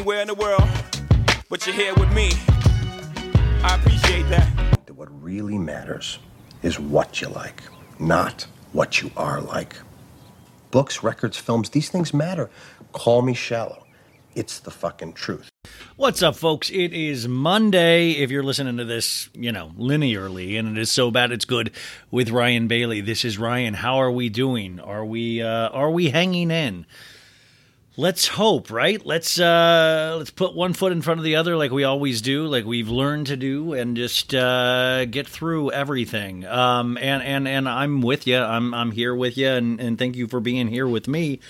Anywhere in the world, but you're here with me. I appreciate that. that what really matters is what you like, not what you are like. Books, records, films, these things matter. Call me shallow. It's the fucking truth. What's up, folks? It is Monday. If you're listening to this, you know, linearly, and it is so bad it's good with Ryan Bailey. This is Ryan. How are we doing? Are we uh, are we hanging in? Let's hope, right? Let's uh, let's put one foot in front of the other, like we always do, like we've learned to do, and just uh, get through everything. Um, and and and I'm with you. I'm I'm here with you, and, and thank you for being here with me.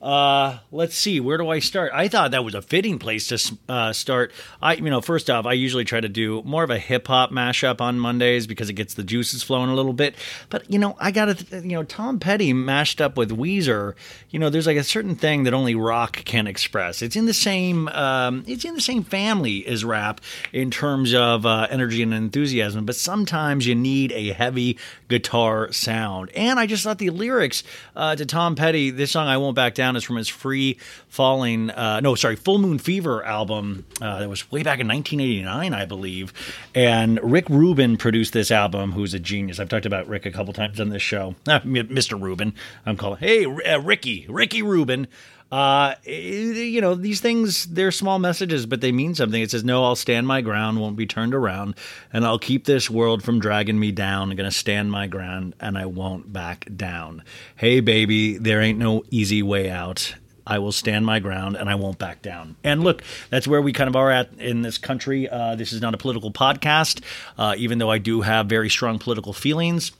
Uh, let's see. Where do I start? I thought that was a fitting place to uh, start. I, you know, first off, I usually try to do more of a hip hop mashup on Mondays because it gets the juices flowing a little bit. But you know, I got to, you know, Tom Petty mashed up with Weezer. You know, there's like a certain thing that only rock can express. It's in the same, um, it's in the same family as rap in terms of uh, energy and enthusiasm. But sometimes you need a heavy guitar sound. And I just thought the lyrics uh, to Tom Petty, this song "I Won't Back Down." Is from his Free Falling, uh, no, sorry, Full Moon Fever album uh, that was way back in 1989, I believe. And Rick Rubin produced this album, who's a genius. I've talked about Rick a couple times on this show. Mr. Rubin, I'm calling. Hey, uh, Ricky, Ricky Rubin. Uh, you know, these things, they're small messages, but they mean something. It says, No, I'll stand my ground, won't be turned around, and I'll keep this world from dragging me down. I'm going to stand my ground, and I won't back down. Hey, baby, there ain't no easy way out. I will stand my ground and I won't back down. And look, that's where we kind of are at in this country. Uh, this is not a political podcast, uh, even though I do have very strong political feelings.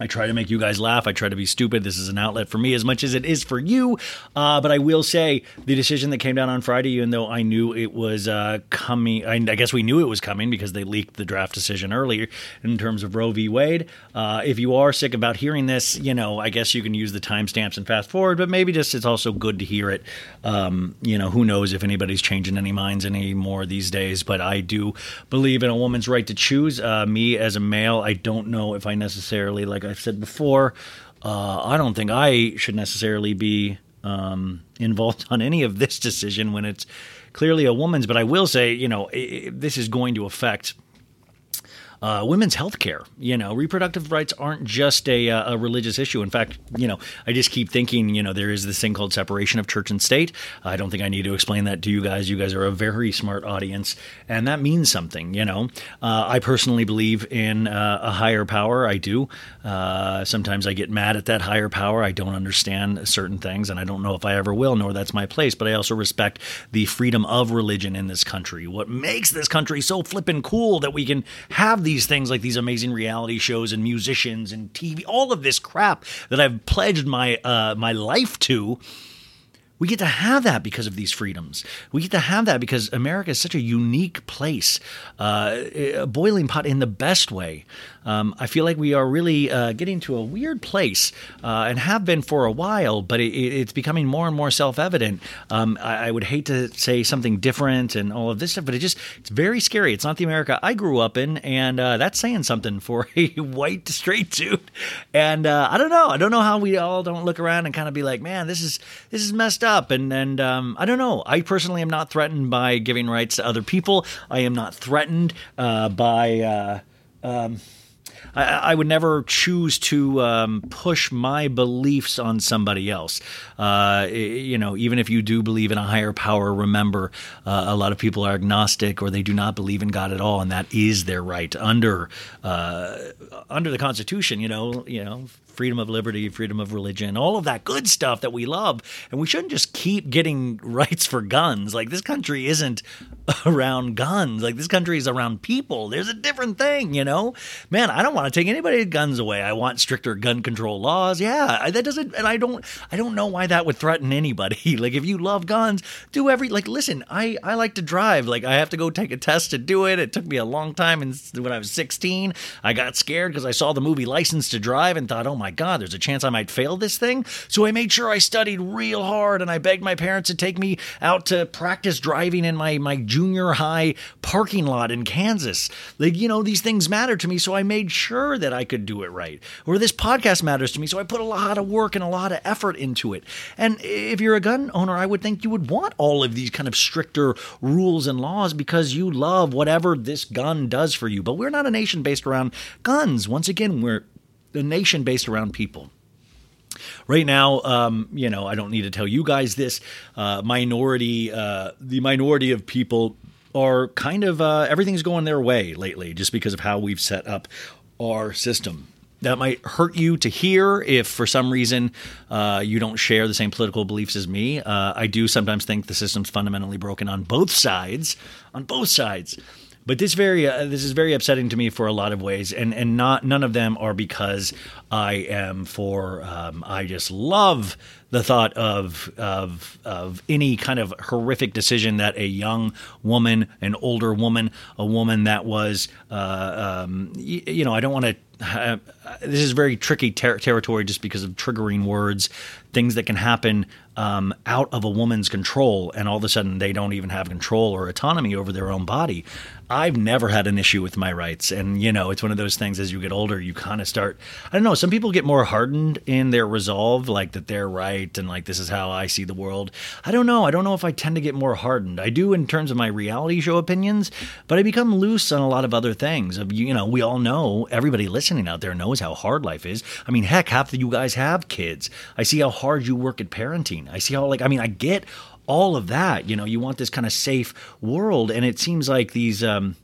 I try to make you guys laugh. I try to be stupid. This is an outlet for me as much as it is for you. Uh, but I will say the decision that came down on Friday, even though I knew it was uh, coming, I, I, guess we knew it was coming because they leaked the draft decision earlier in terms of Roe v. Wade. Uh, if you are sick about hearing this, you know, I guess you can use the timestamps and fast forward, but maybe just it's also good to hear it. Um, you know, who knows if anybody's changing any minds anymore these days, but I do believe in a woman's right to choose. Uh, me as a male, I don't know if I necessarily like I've said before, uh, I don't think I should necessarily be um, involved on any of this decision when it's clearly a woman's. But I will say, you know, it, this is going to affect uh, women's health care. You know, reproductive rights aren't just a, uh, a, religious issue. In fact, you know, I just keep thinking, you know, there is this thing called separation of church and state. I don't think I need to explain that to you guys. You guys are a very smart audience, and that means something. You know, uh, I personally believe in uh, a higher power. I do. Uh, sometimes I get mad at that higher power. I don't understand certain things, and I don't know if I ever will, nor that's my place. But I also respect the freedom of religion in this country. What makes this country so flippin' cool that we can have these things like these amazing reality shows and musicians and TV, all of this crap that I've pledged my uh, my life to. We get to have that because of these freedoms. We get to have that because America is such a unique place, uh, a boiling pot in the best way. Um, I feel like we are really uh, getting to a weird place uh, and have been for a while, but it, it's becoming more and more self evident. Um, I, I, would hate to say something different and all of this stuff, but it just it's very scary. It's not the America I grew up in, and uh, that's saying something for a white straight dude. And uh, I don't know. I don't know how we all don't look around and kind of be like, man, this is this is messed up. And and um, I don't know. I personally am not threatened by giving rights to other people. I am not threatened uh, by. Uh, um, I, I would never choose to um, push my beliefs on somebody else. Uh, you know, even if you do believe in a higher power, remember uh, a lot of people are agnostic or they do not believe in God at all, and that is their right under uh, under the Constitution. You know, you know, freedom of liberty, freedom of religion, all of that good stuff that we love. And we shouldn't just keep getting rights for guns. Like this country isn't around guns. Like this country is around people. There's a different thing, you know? Man, I don't want to take anybody's guns away. I want stricter gun control laws. Yeah, that doesn't and I don't I don't know why that would threaten anybody. like if you love guns, do every like listen, I I like to drive. Like I have to go take a test to do it. It took me a long time and when I was 16, I got scared because I saw the movie License to Drive and thought, "Oh my God, there's a chance I might fail this thing. So I made sure I studied real hard and I begged my parents to take me out to practice driving in my, my junior high parking lot in Kansas. Like, you know, these things matter to me. So I made sure that I could do it right. Or this podcast matters to me, so I put a lot of work and a lot of effort into it. And if you're a gun owner, I would think you would want all of these kind of stricter rules and laws because you love whatever this gun does for you. But we're not a nation based around guns. Once again, we're a nation based around people. Right now, um, you know, I don't need to tell you guys this. Uh, minority, uh, the minority of people are kind of uh, everything's going their way lately, just because of how we've set up our system. That might hurt you to hear if, for some reason, uh, you don't share the same political beliefs as me. Uh, I do sometimes think the system's fundamentally broken on both sides. On both sides. But this very uh, this is very upsetting to me for a lot of ways, and and not none of them are because I am for um, I just love the thought of of of any kind of horrific decision that a young woman, an older woman, a woman that was uh, um, y- you know I don't want to. Uh, this is very tricky ter- territory just because of triggering words, things that can happen um, out of a woman's control, and all of a sudden they don't even have control or autonomy over their own body. I've never had an issue with my rights, and you know it's one of those things. As you get older, you kind of start. I don't know. Some people get more hardened in their resolve, like that they're right, and like this is how I see the world. I don't know. I don't know if I tend to get more hardened. I do in terms of my reality show opinions, but I become loose on a lot of other things. Of you know, we all know. Everybody listening out there knows how hard life is. I mean, heck, half of you guys have kids. I see how hard you work at parenting. I see how like I mean, I get all of that. You know, you want this kind of safe world, and it seems like these. Um,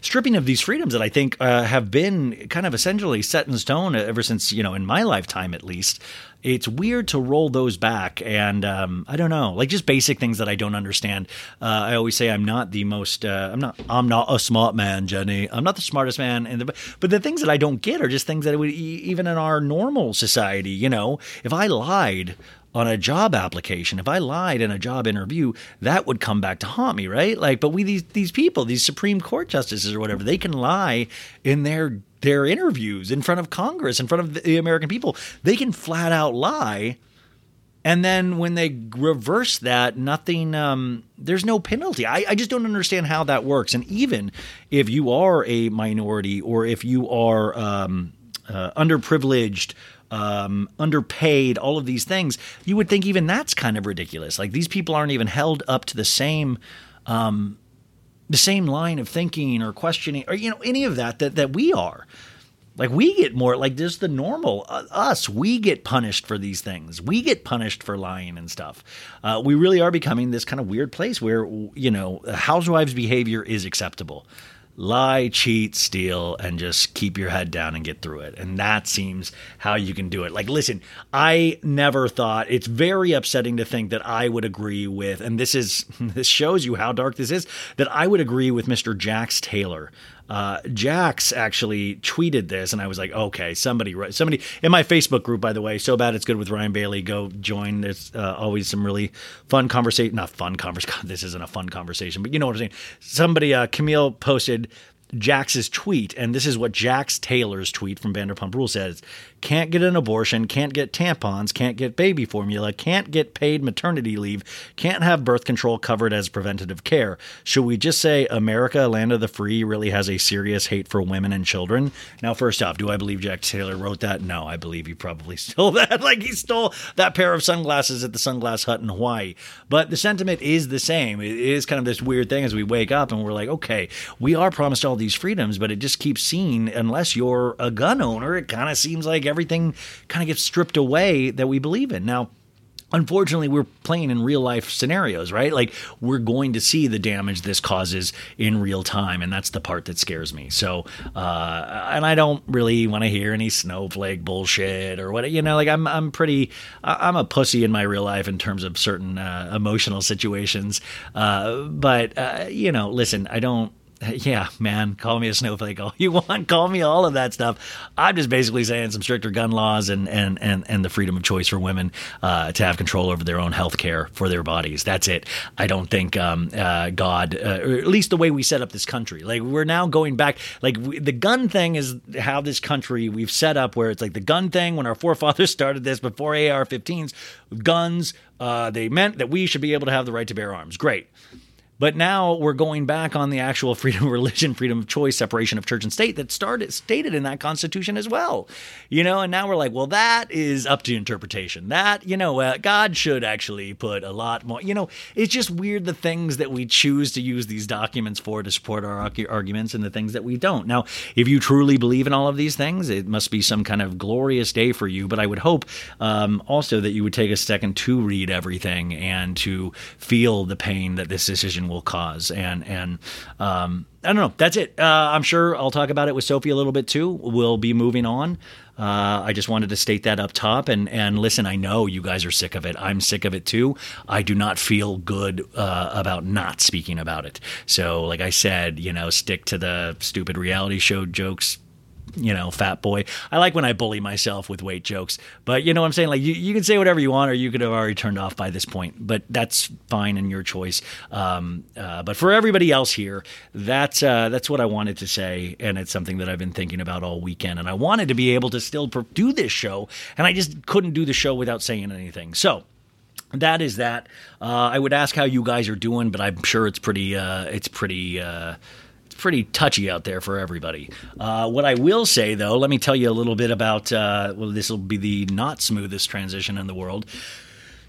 stripping of these freedoms that I think uh, have been kind of essentially set in stone ever since, you know, in my lifetime at least. It's weird to roll those back. And um, I don't know, like just basic things that I don't understand. Uh, I always say I'm not the most, uh, I'm not, I'm not a smart man, Jenny. I'm not the smartest man. In the, but the things that I don't get are just things that would, even in our normal society, you know, if I lied, on a job application. If I lied in a job interview, that would come back to haunt me, right? Like, but we these these people, these Supreme Court justices or whatever, they can lie in their their interviews in front of Congress, in front of the American people. They can flat out lie. And then when they reverse that, nothing, um, there's no penalty. I, I just don't understand how that works. And even if you are a minority or if you are um, uh, underprivileged, um, underpaid, all of these things, you would think even that's kind of ridiculous. Like these people aren't even held up to the same. Um, the same line of thinking or questioning or you know any of that that, that we are like we get more like this the normal uh, us we get punished for these things we get punished for lying and stuff uh, we really are becoming this kind of weird place where you know housewives behavior is acceptable lie cheat steal and just keep your head down and get through it. And that seems how you can do it. Like listen i never thought it's very upsetting to think that i would agree with and this is this shows you how dark this is that i would agree with mr jax taylor uh, Jax actually tweeted this, and I was like, okay, somebody, somebody in my Facebook group, by the way, so bad it's good with Ryan Bailey. Go join. There's uh, always some really fun conversation. Not fun conversation. This isn't a fun conversation, but you know what I'm saying. Somebody, uh, Camille posted Jax's tweet, and this is what Jax Taylor's tweet from Vanderpump Rules says: "Can't get an abortion, can't get tampons, can't get baby formula, can't get paid maternity leave, can't have birth control covered as preventative care. Should we just say America, land of the free, really has a serious hate for women and children?" Now, first off, do I believe Jax Taylor wrote that? No, I believe he probably stole that. like he stole that pair of sunglasses at the Sunglass Hut in Hawaii. But the sentiment is the same. It is kind of this weird thing as we wake up and we're like, okay, we are promised all these freedoms, but it just keeps seeing, unless you're a gun owner, it kind of seems like everything kind of gets stripped away that we believe in. Now, Unfortunately, we're playing in real life scenarios, right? Like we're going to see the damage this causes in real time, and that's the part that scares me. So, uh, and I don't really want to hear any snowflake bullshit or what, you know. Like I'm, I'm pretty, I'm a pussy in my real life in terms of certain uh, emotional situations. Uh, but uh, you know, listen, I don't yeah, man, call me a snowflake all you want. Call me all of that stuff. I'm just basically saying some stricter gun laws and and and, and the freedom of choice for women uh, to have control over their own health care for their bodies. That's it. I don't think um, uh, God, uh, or at least the way we set up this country, like we're now going back. Like we, the gun thing is how this country we've set up, where it's like the gun thing when our forefathers started this before AR-15s, guns. Uh, they meant that we should be able to have the right to bear arms. Great But now we're going back on the actual freedom of religion, freedom of choice, separation of church and state that started stated in that Constitution as well. You know, and now we're like, well, that is up to interpretation. That you know, uh, God should actually put a lot more. You know, it's just weird the things that we choose to use these documents for to support our arguments and the things that we don't. Now, if you truly believe in all of these things, it must be some kind of glorious day for you. But I would hope um, also that you would take a second to read everything and to feel the pain that this decision will cause. And and um, I don't know. That's it. Uh, I'm sure I'll talk about it with Sophie a little bit too. We'll be moving on. Uh, I just wanted to state that up top. And and listen, I know you guys are sick of it. I'm sick of it too. I do not feel good uh, about not speaking about it. So, like I said, you know, stick to the stupid reality show jokes you know, fat boy. I like when I bully myself with weight jokes, but you know what I'm saying? Like, you, you can say whatever you want, or you could have already turned off by this point, but that's fine and your choice. Um, uh, but for everybody else here, that's, uh, that's what I wanted to say. And it's something that I've been thinking about all weekend. And I wanted to be able to still do this show, and I just couldn't do the show without saying anything. So, that is that. Uh, I would ask how you guys are doing, but I'm sure it's pretty. Uh, it's pretty. Uh, pretty touchy out there for everybody. Uh, what I will say, though, let me tell you a little bit about. Uh, well, this will be the not smoothest transition in the world.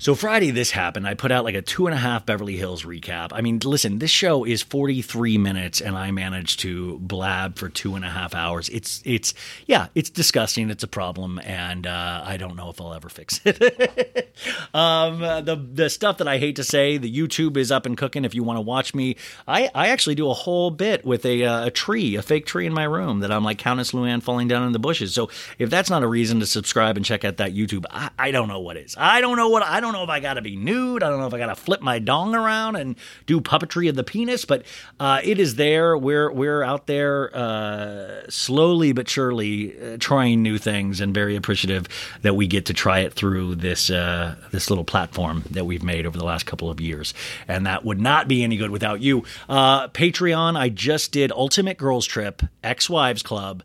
So Friday, this happened. I put out like a two and a half Beverly Hills recap. I mean, listen, this show is 43 minutes, and I managed to blab for two and a half hours. It's, it's, yeah, it's disgusting. It's a problem, and uh, I don't know if I'll ever fix it. um, the the stuff that I hate to say, the YouTube is up and cooking. If you want to watch me, I, I actually do a whole bit with a, uh, a tree, a fake tree in my room that I'm like Countess Luann falling down in the bushes. So if that's not a reason to subscribe and check out that YouTube, I, I don't know what is. I don't know what I don't know if I got to be nude. I don't know if I got to flip my dong around and do puppetry of the penis, but uh, it is there. We're we're out there uh, slowly but surely uh, trying new things, and very appreciative that we get to try it through this uh, this little platform that we've made over the last couple of years. And that would not be any good without you. Uh, Patreon. I just did Ultimate Girls Trip, Ex Wives Club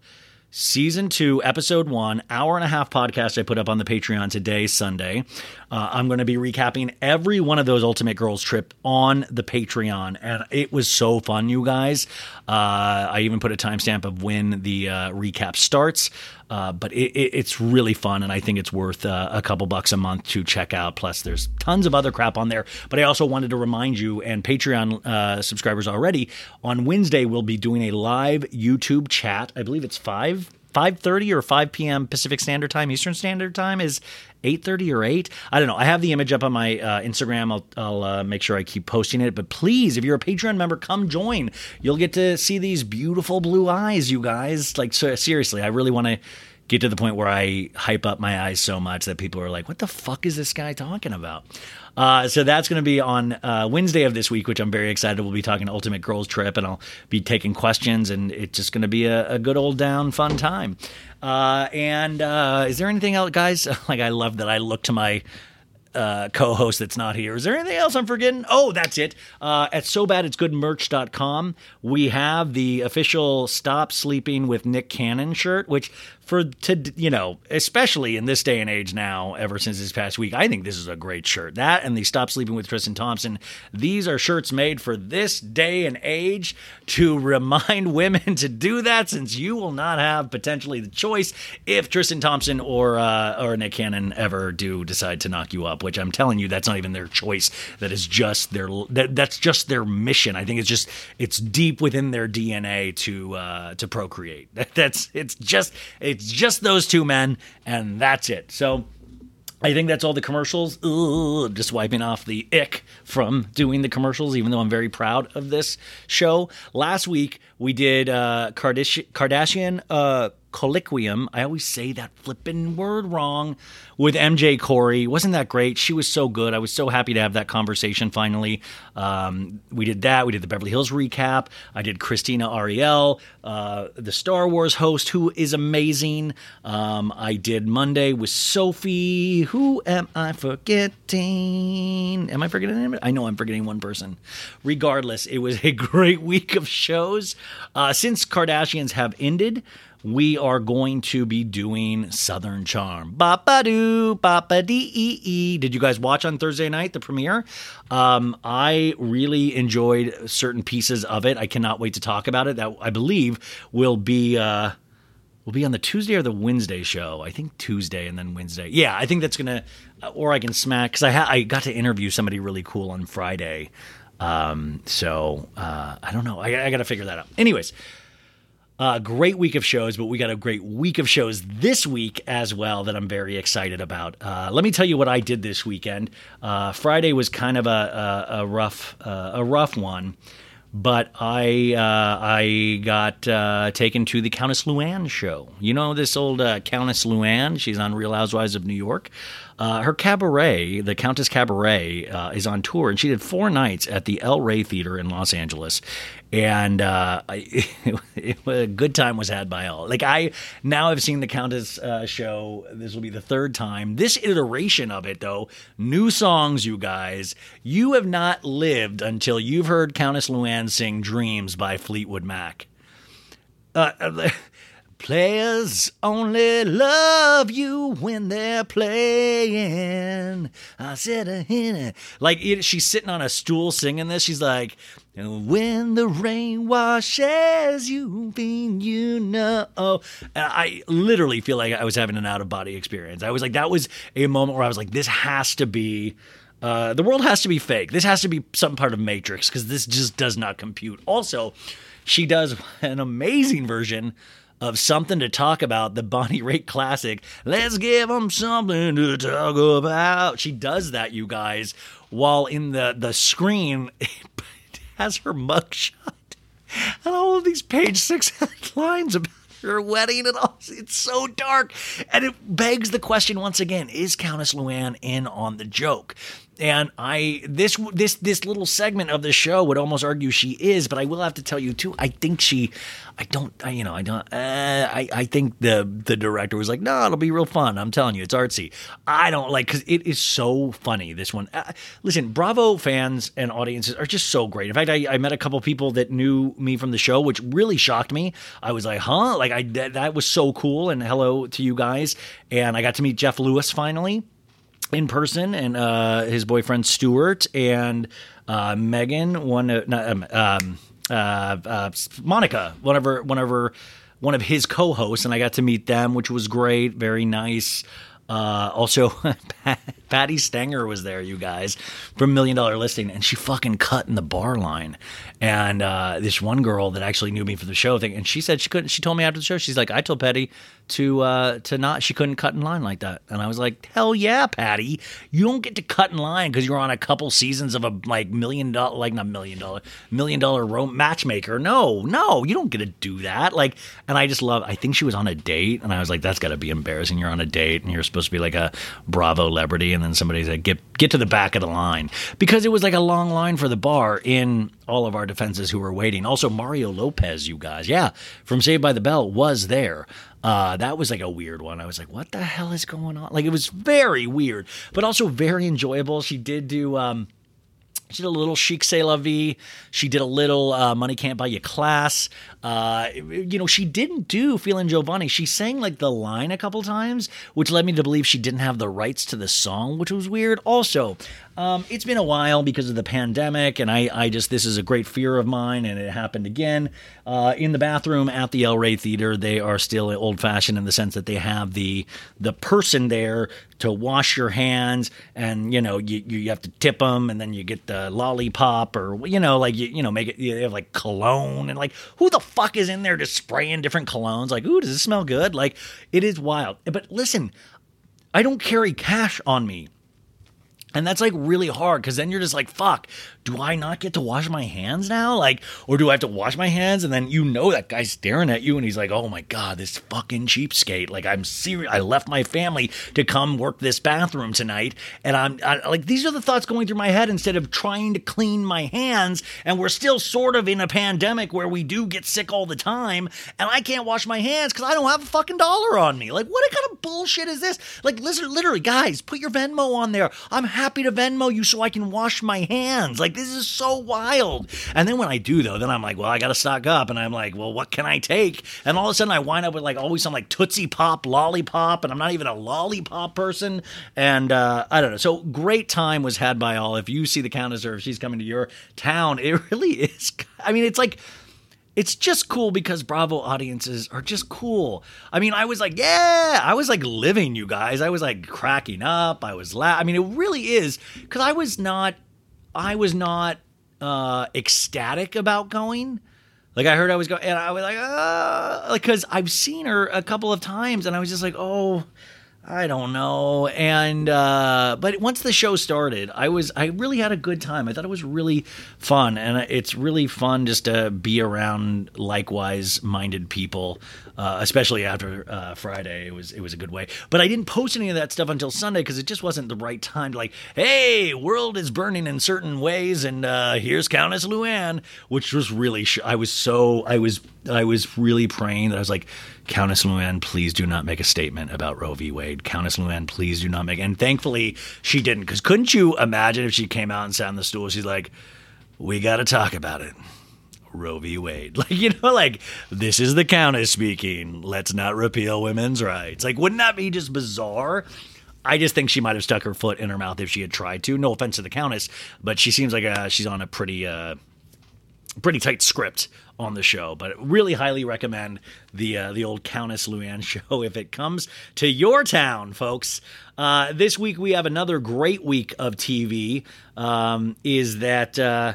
season two, episode one, hour and a half podcast I put up on the Patreon today, Sunday. Uh, I'm going to be recapping every one of those Ultimate Girls Trip on the Patreon, and it was so fun, you guys. Uh, I even put a timestamp of when the uh, recap starts. Uh, but it, it, it's really fun, and I think it's worth uh, a couple bucks a month to check out. Plus, there's tons of other crap on there. But I also wanted to remind you, and Patreon uh, subscribers already, on Wednesday we'll be doing a live YouTube chat. I believe it's five. 5:30 or 5 p.m. Pacific Standard Time, Eastern Standard Time is 8:30 or 8. I don't know. I have the image up on my uh, Instagram. I'll, I'll uh, make sure I keep posting it. But please, if you're a Patreon member, come join. You'll get to see these beautiful blue eyes, you guys. Like so, seriously, I really want to get to the point where I hype up my eyes so much that people are like, "What the fuck is this guy talking about?" Uh, so that's going to be on uh, Wednesday of this week, which I'm very excited. We'll be talking Ultimate Girls Trip, and I'll be taking questions, and it's just going to be a, a, good old down fun time. Uh, and uh, is there anything else, guys? like I love that I look to my uh, co-host that's not here. Is there anything else I'm forgetting? Oh, that's it. Uh, at SoBadIt'sGoodMerch.com, we have the official "Stop Sleeping with Nick Cannon" shirt, which for to you know, especially in this day and age now, ever since this past week, I think this is a great shirt. That and the "Stop Sleeping with Tristan Thompson." These are shirts made for this day and age to remind women to do that, since you will not have potentially the choice if Tristan Thompson or uh, or Nick Cannon ever do decide to knock you up. Which I'm telling you, that's not even their choice. That is just their that, that's just their mission. I think it's just it's deep within their DNA to uh, to procreate. That's it's just it's just those two men, and that's it. So. I think that's all the commercials. Ugh, just wiping off the ick from doing the commercials, even though I'm very proud of this show. Last week we did uh, Kardashian uh, Kolloquium. I always say that flippin' word wrong with MJ Corey. Wasn't that great? She was so good. I was so happy to have that conversation finally. Um, we did that. We did the Beverly Hills recap. I did Christina Ariel, uh, the Star Wars host, who is amazing. Um, I did Monday with Sophie. Who am I forgetting? Am I forgetting anybody? I know I'm forgetting one person. Regardless, it was a great week of shows. Uh, since Kardashians have ended, we are going to be doing Southern Charm. Bapa doo, bapa dee ee ee. Did you guys watch on Thursday night the premiere? Um, I really enjoyed certain pieces of it. I cannot wait to talk about it. That I believe will be. Uh, will be on the Tuesday or the Wednesday show. I think Tuesday and then Wednesday. Yeah, I think that's gonna, or I can smack because I ha- I got to interview somebody really cool on Friday. Um, so uh, I don't know. I, I got to figure that out. Anyways. Uh, great week of shows, but we got a great week of shows this week as well that I'm very excited about. Uh, let me tell you what I did this weekend. Uh, Friday was kind of a, a, a rough uh, a rough one, but I uh, I got uh, taken to the Countess Luann show. You know this old Countess Luann? She's on Real Housewives of New York. Uh, her cabaret, the Countess Cabaret, uh, is on tour, and she did four nights at the El Rey Theater in Los Angeles. And uh, I, it, a good time was had by all. Like I now have seen the Countess uh, show. This will be the third time. This iteration of it, though, new songs, you guys. You have not lived until you've heard Countess Luann sing "Dreams" by Fleetwood Mac. Uh, Players only love you when they're playing. I said, a hint. like it, she's sitting on a stool singing this. She's like, when the rain washes you, then you know. And I literally feel like I was having an out of body experience. I was like, that was a moment where I was like, this has to be. Uh, the world has to be fake. This has to be some part of Matrix because this just does not compute. Also, she does an amazing version of something to talk about, the Bonnie Raitt classic. Let's give them something to talk about. She does that, you guys, while in the the screen it has her mugshot and all of these page six headlines about her wedding and all. It's so dark, and it begs the question once again: Is Countess Luann in on the joke? And I this this this little segment of the show would almost argue she is, but I will have to tell you too. I think she, I don't, I, you know, I don't. Uh, I I think the the director was like, no, it'll be real fun. I'm telling you, it's artsy. I don't like because it is so funny. This one. Uh, listen, Bravo fans and audiences are just so great. In fact, I, I met a couple people that knew me from the show, which really shocked me. I was like, huh, like I that, that was so cool. And hello to you guys. And I got to meet Jeff Lewis finally in person and uh, his boyfriend Stuart and uh, Megan, one of not, um, um, uh, uh, Monica, one of one of his co-hosts, and I got to meet them, which was great, very nice. Uh, also, Patti Stanger was there, you guys, from Million Dollar Listing, and she fucking cut in the bar line. And uh, this one girl that actually knew me for the show thing, and she said she couldn't. She told me after the show, she's like, I told Patty to uh, to not. She couldn't cut in line like that, and I was like, hell yeah, Patty, you don't get to cut in line because you're on a couple seasons of a like million dollar, like not million dollar, million dollar rom- matchmaker. No, no, you don't get to do that. Like, and I just love. I think she was on a date, and I was like, that's got to be embarrassing. You're on a date, and you're supposed to be like a Bravo celebrity, and then somebody said, get get to the back of the line because it was like a long line for the bar in all of our defenses who were waiting. Also, Mario Lopez, you guys, yeah, from Saved by the Bell was there. Uh, that was like a weird one. I was like, what the hell is going on? Like, it was very weird, but also very enjoyable. She did do. Um, she did a little chic c'est la vie. She did a little uh, money can't buy you class. Uh, you know, she didn't do feeling Jovani. She sang like the line a couple times, which led me to believe she didn't have the rights to the song, which was weird. Also, um, it's been a while because of the pandemic, and I, I just this is a great fear of mine, and it happened again uh, in the bathroom at the El Rey Theater. They are still old fashioned in the sense that they have the the person there to wash your hands, and you know you you have to tip them, and then you get the lollipop, or you know like you you know make it you have like cologne, and like who the fuck is in there just spraying different colognes? Like, ooh, does this smell good? Like it is wild. But listen, I don't carry cash on me. And that's like really hard because then you're just like, fuck, do I not get to wash my hands now? Like, or do I have to wash my hands? And then you know that guy's staring at you and he's like, oh my God, this fucking cheapskate. Like, I'm serious. I left my family to come work this bathroom tonight. And I'm I, like, these are the thoughts going through my head instead of trying to clean my hands. And we're still sort of in a pandemic where we do get sick all the time. And I can't wash my hands because I don't have a fucking dollar on me. Like, what kind of bullshit is this? Like, listen, literally, guys, put your Venmo on there. I'm happy to Venmo you so I can wash my hands. Like, this is so wild. And then when I do, though, then I'm like, well, I got to stock up. And I'm like, well, what can I take? And all of a sudden, I wind up with like always some like Tootsie Pop lollipop. And I'm not even a lollipop person. And uh, I don't know. So great time was had by all. If you see the Countess or if she's coming to your town, it really is. I mean, it's like, it's just cool because Bravo audiences are just cool. I mean, I was like, yeah, I was like living you guys. I was like cracking up. I was la- I mean, it really is because I was not, I was not uh, ecstatic about going. Like I heard I was going, and I was like, uh, because I've seen her a couple of times, and I was just like, oh, I don't know. And uh, but once the show started, I was I really had a good time. I thought it was really fun, and it's really fun just to be around likewise minded people, uh, especially after uh, Friday. It was it was a good way. But I didn't post any of that stuff until Sunday because it just wasn't the right time. To like, hey, world is burning in certain ways, and uh, here's Countess Luann, which was really sh- I was so I was I was really praying that I was like. Countess Luann, please do not make a statement about Roe v. Wade. Countess Luann, please do not make. And thankfully, she didn't. Because couldn't you imagine if she came out and sat on the stool? She's like, "We got to talk about it." Roe v. Wade. Like, you know, like, this is the Countess speaking. Let's not repeal women's rights. Like, wouldn't that be just bizarre? I just think she might have stuck her foot in her mouth if she had tried to. No offense to the Countess, but she seems like uh, she's on a pretty. Uh, pretty tight script on the show, but really highly recommend the uh, the old Countess Luann show if it comes to your town, folks. Uh, this week we have another great week of TV. Um, is that uh,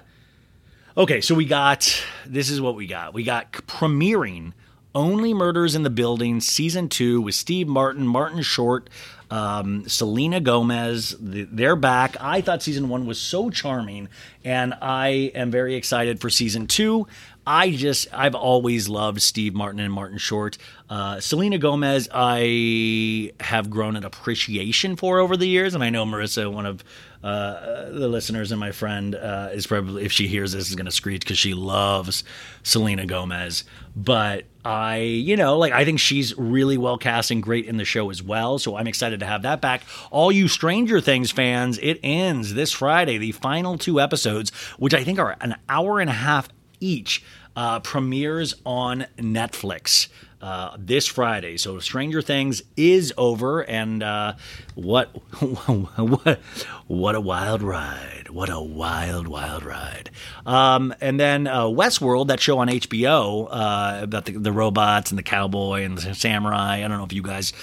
okay? So we got this is what we got. We got premiering only Murders in the Building season two with Steve Martin, Martin Short, um, Selena Gomez. They're back. I thought season one was so charming, and I am very excited for season two. I just, I've always loved Steve Martin and Martin Short. Uh, Selena Gomez, I have grown an appreciation for over the years, and I know Marissa, one of uh, the listeners and my friend, uh, is probably, if she hears this, is going to screech because she loves Selena Gomez. But I, you know, like I think she's really well cast and great in the show as well. So I'm excited to have that back. All you Stranger Things fans, it ends this Friday. The final two episodes, which I think are an hour and a half each, uh, premieres on Netflix. Uh, this Friday, so Stranger Things is over, and uh, what, what, what a wild ride! What a wild, wild ride! Um, and then uh, Westworld, that show on HBO uh, about the, the robots and the cowboy and the samurai. I don't know if you guys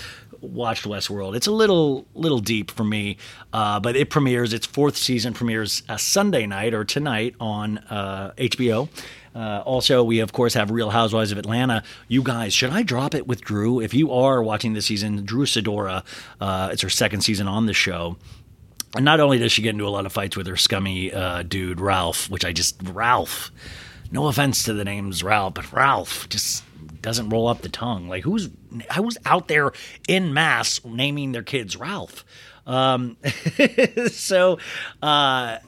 watched Westworld. It's a little little deep for me, uh, but it premieres. Its fourth season premieres uh, Sunday night or tonight on uh, HBO. Uh, also, we of course have Real Housewives of Atlanta. You guys, should I drop it with Drew? If you are watching this season, Drew Sidora, uh, it's her second season on the show. And not only does she get into a lot of fights with her scummy uh, dude Ralph, which I just Ralph. No offense to the names Ralph, but Ralph just doesn't roll up the tongue. Like who's I was out there in mass naming their kids Ralph? Um, so, uh,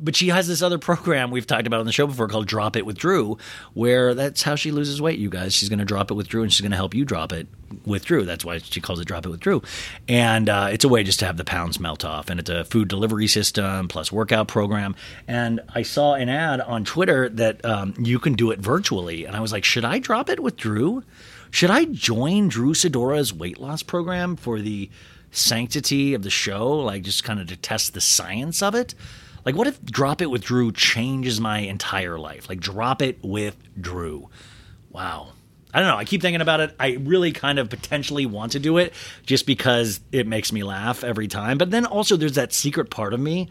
but she has this other program we've talked about on the show before called Drop It with Drew, where that's how she loses weight. You guys, she's going to drop it with Drew, and she's going to help you drop it with Drew. That's why she calls it Drop It with Drew, and uh, it's a way just to have the pounds melt off. And it's a food delivery system plus workout program. And I saw an ad on Twitter that um, you can do it virtually, and I was like, should I drop it with Drew? Should I join Drew Sidora's weight loss program for the sanctity of the show, like just kind of to test the science of it? Like, what if Drop It with Drew changes my entire life? Like, Drop It with Drew. Wow. I don't know. I keep thinking about it. I really kind of potentially want to do it just because it makes me laugh every time. But then also, there's that secret part of me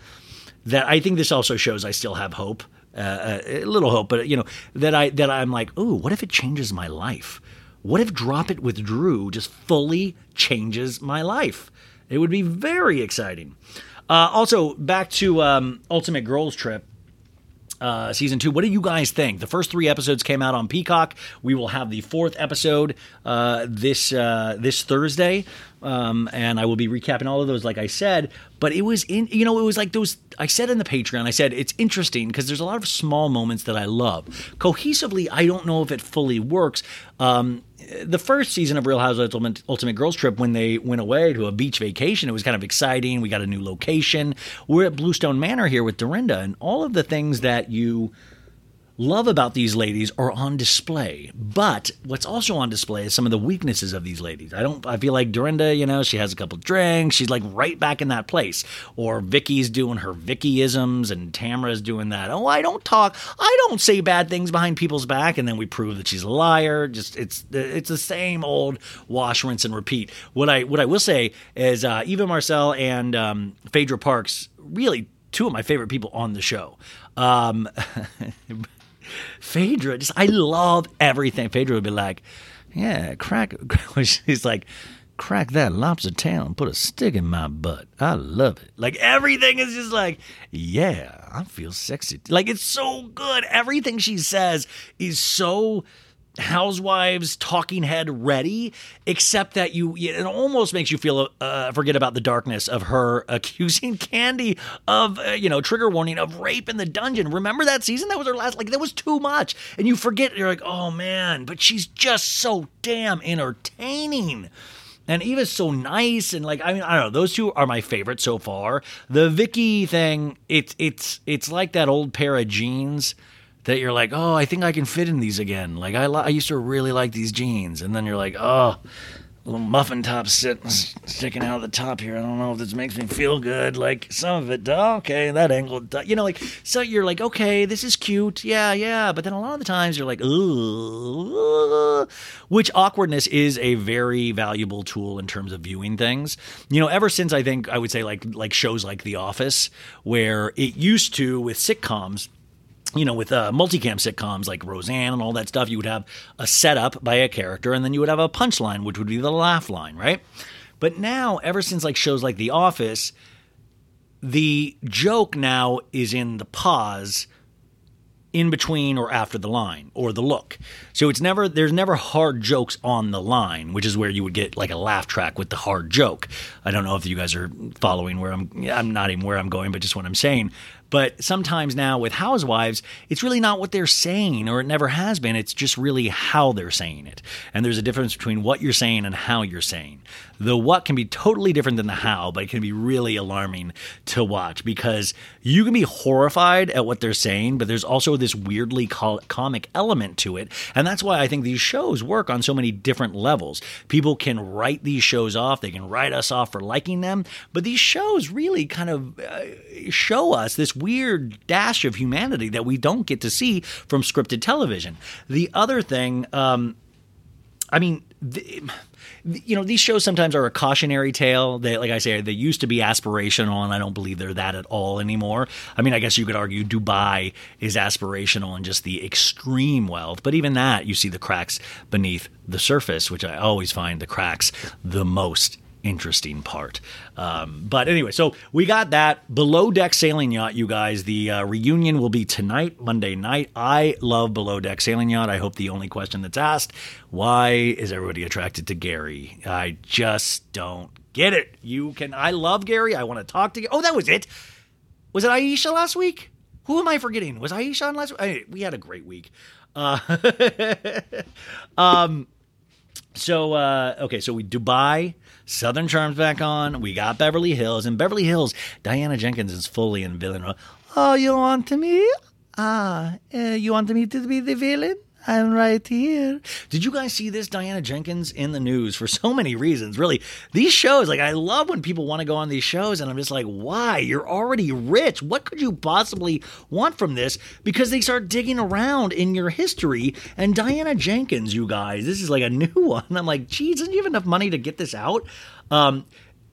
that I think this also shows I still have hope, uh, a little hope, but you know that I that I'm like, oh, what if it changes my life? What if Drop It with Drew just fully changes my life? It would be very exciting. Uh, also, back to um, Ultimate Girls Trip uh, season two. What do you guys think? The first three episodes came out on Peacock. We will have the fourth episode uh, this uh, this Thursday. Um, and I will be recapping all of those, like I said. But it was in, you know, it was like those. I said in the Patreon, I said it's interesting because there's a lot of small moments that I love. Cohesively, I don't know if it fully works. Um, the first season of Real Housewives Ultimate, Ultimate Girls Trip, when they went away to a beach vacation, it was kind of exciting. We got a new location. We're at Bluestone Manor here with Dorinda, and all of the things that you love about these ladies are on display. But what's also on display is some of the weaknesses of these ladies. I don't I feel like Dorinda, you know, she has a couple drinks, she's like right back in that place. Or Vicki's doing her Vickyisms and Tamra's doing that. Oh, I don't talk I don't say bad things behind people's back and then we prove that she's a liar. Just it's it's the same old wash, rinse and repeat. What I what I will say is uh Eva Marcille and um Phaedra Parks really two of my favorite people on the show. Um Phaedra, just I love everything. Phaedra would be like, "Yeah, crack." She's like, "Crack that lobster tail and put a stick in my butt." I love it. Like everything is just like, "Yeah, I feel sexy." Like it's so good. Everything she says is so housewives talking head ready except that you it almost makes you feel uh, forget about the darkness of her accusing Kandi of uh, you know trigger warning of rape in the dungeon. Remember that season? That was her last like that was too much. And you forget you're like oh man but she's just so damn entertaining. And Eva's so nice and like I mean I don't know those two are my favorite so far. The Vicki thing it's it's it's like that old pair of jeans that you're like, oh, I think I can fit in these again. Like I, I used to really like these jeans, and then you're like, oh, little muffin top sit- sticking out of the top here. I don't know if this makes me feel good. Like some of it, okay, that angle, you know, like so you're like, okay, this is cute, yeah, yeah. But then a lot of the times you're like, ooh, which awkwardness is a very valuable tool in terms of viewing things. You know, ever since I think I would say like like shows like The Office, where it used to with sitcoms you know, with uh, multicam sitcoms like Roseanne and all that stuff, you would have a setup by a character, and then you would have a punchline, which would be the laugh line, right? But now, ever since like shows like The Office, the joke now is in the pause in between or after the line or the look. So it's never there's never hard jokes on the line, which is where you would get like a laugh track with the hard joke. I don't know if you guys are following where I'm I'm not even where I'm going, but just what I'm saying. But sometimes now with housewives, it's really not what they're saying, or it never has been. It's just really how they're saying it. And there's a difference between what you're saying and how you're saying. The what can be totally different than the how, but it can be really alarming to watch because you can be horrified at what they're saying, but there's also this weirdly comic element to it. And that's why I think these shows work on so many different levels. People can write these shows off, they can write us off for liking them, but these shows really kind of uh, show us this weird dash of humanity that we don't get to see from scripted television. The other thing, um, I mean, the, you know, these shows sometimes are a cautionary tale. They, like I say, they used to be aspirational, and I don't believe they're that at all anymore. I mean, I guess you could argue Dubai is aspirational and just the extreme wealth, but even that, you see the cracks beneath the surface, which I always find the cracks the most interesting part. Um, but anyway, so we got that below deck sailing yacht, you guys. The uh, reunion will be tonight, Monday night. I love below deck sailing yacht. I hope the only question that's asked why is everybody attracted to Gary? I just don't get it. You can. I love Gary. I want to talk to. Oh, that was it. Was it Aesha last week? Who am I forgetting? Was Aesha on last week? I, we had a great week. Uh, um, so uh, okay, so we Dubai, Southern Charms back on. We got Beverly Hills, and Beverly Hills. Diana Jenkins is fully in villain. Oh, you want me? Ah, uh, you want me to be the villain? I'm right here. Did you guys see this Diana Jenkins in the news for so many reasons? Really, these shows, like, I love when people want to go on these shows, and I'm just like, why? You're already rich. What could you possibly want from this? Because they start digging around in your history. And Diana Jenkins, you guys, this is like a new one. I'm like, geez, doesn't you have enough money to get this out? Um,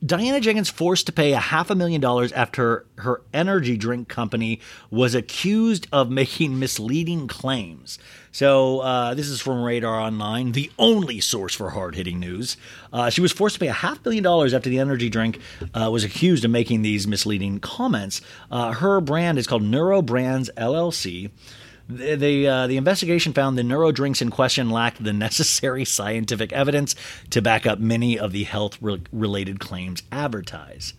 Diana Jenkins forced to pay a half a million dollars after her energy drink company was accused of making misleading claims. So, uh, this is from Radar Online, the only source for hard hitting news. Uh, she was forced to pay a half million dollars after the energy drink uh, was accused of making these misleading comments. Uh, her brand is called Neuro Brands LLC. The the, uh, the investigation found the neuro drinks in question lacked the necessary scientific evidence to back up many of the health re- related claims advertised.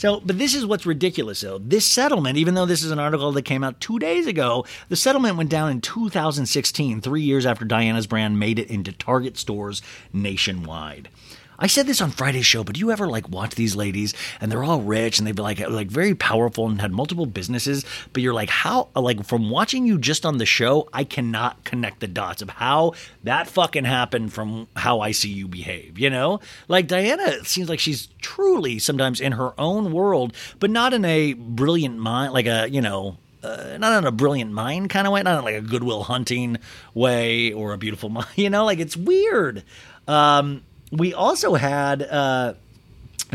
So, but this is what's ridiculous though. This settlement, even though this is an article that came out two days ago, the settlement went down in 2016, three years after Diana's brand made it into Target stores nationwide. I said this on Friday's show, but do you ever like watch these ladies and they're all rich and they've been like like very powerful and had multiple businesses, but you're like how like from watching you just on the show, I cannot connect the dots of how that fucking happened from how I see you behave, you know? Like Diana seems like she's truly sometimes in her own world, but not in a brilliant mind like a, you know, uh, not in a brilliant mind kind of way, not in like a goodwill hunting way or a beautiful mind, you know, like it's weird. Um, we also had uh,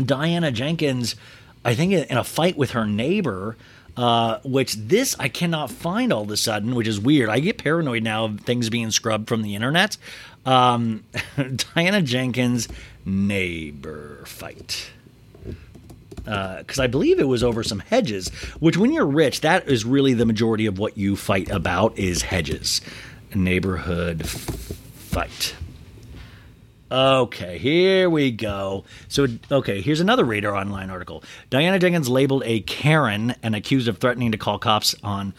Diana Jenkins, I think, in a fight with her neighbor. Uh, which this I cannot find all of a sudden, which is weird. I get paranoid now of things being scrubbed from the internet. Um, Diana Jenkins neighbor fight because I believe it was over some hedges. Which, when you're rich, that is really the majority of what you fight about is hedges, neighborhood f- fight. Okay, here we go. So, okay, here's another Radar Online article. Diana Jenkins labeled a Karen and accused of threatening to call cops on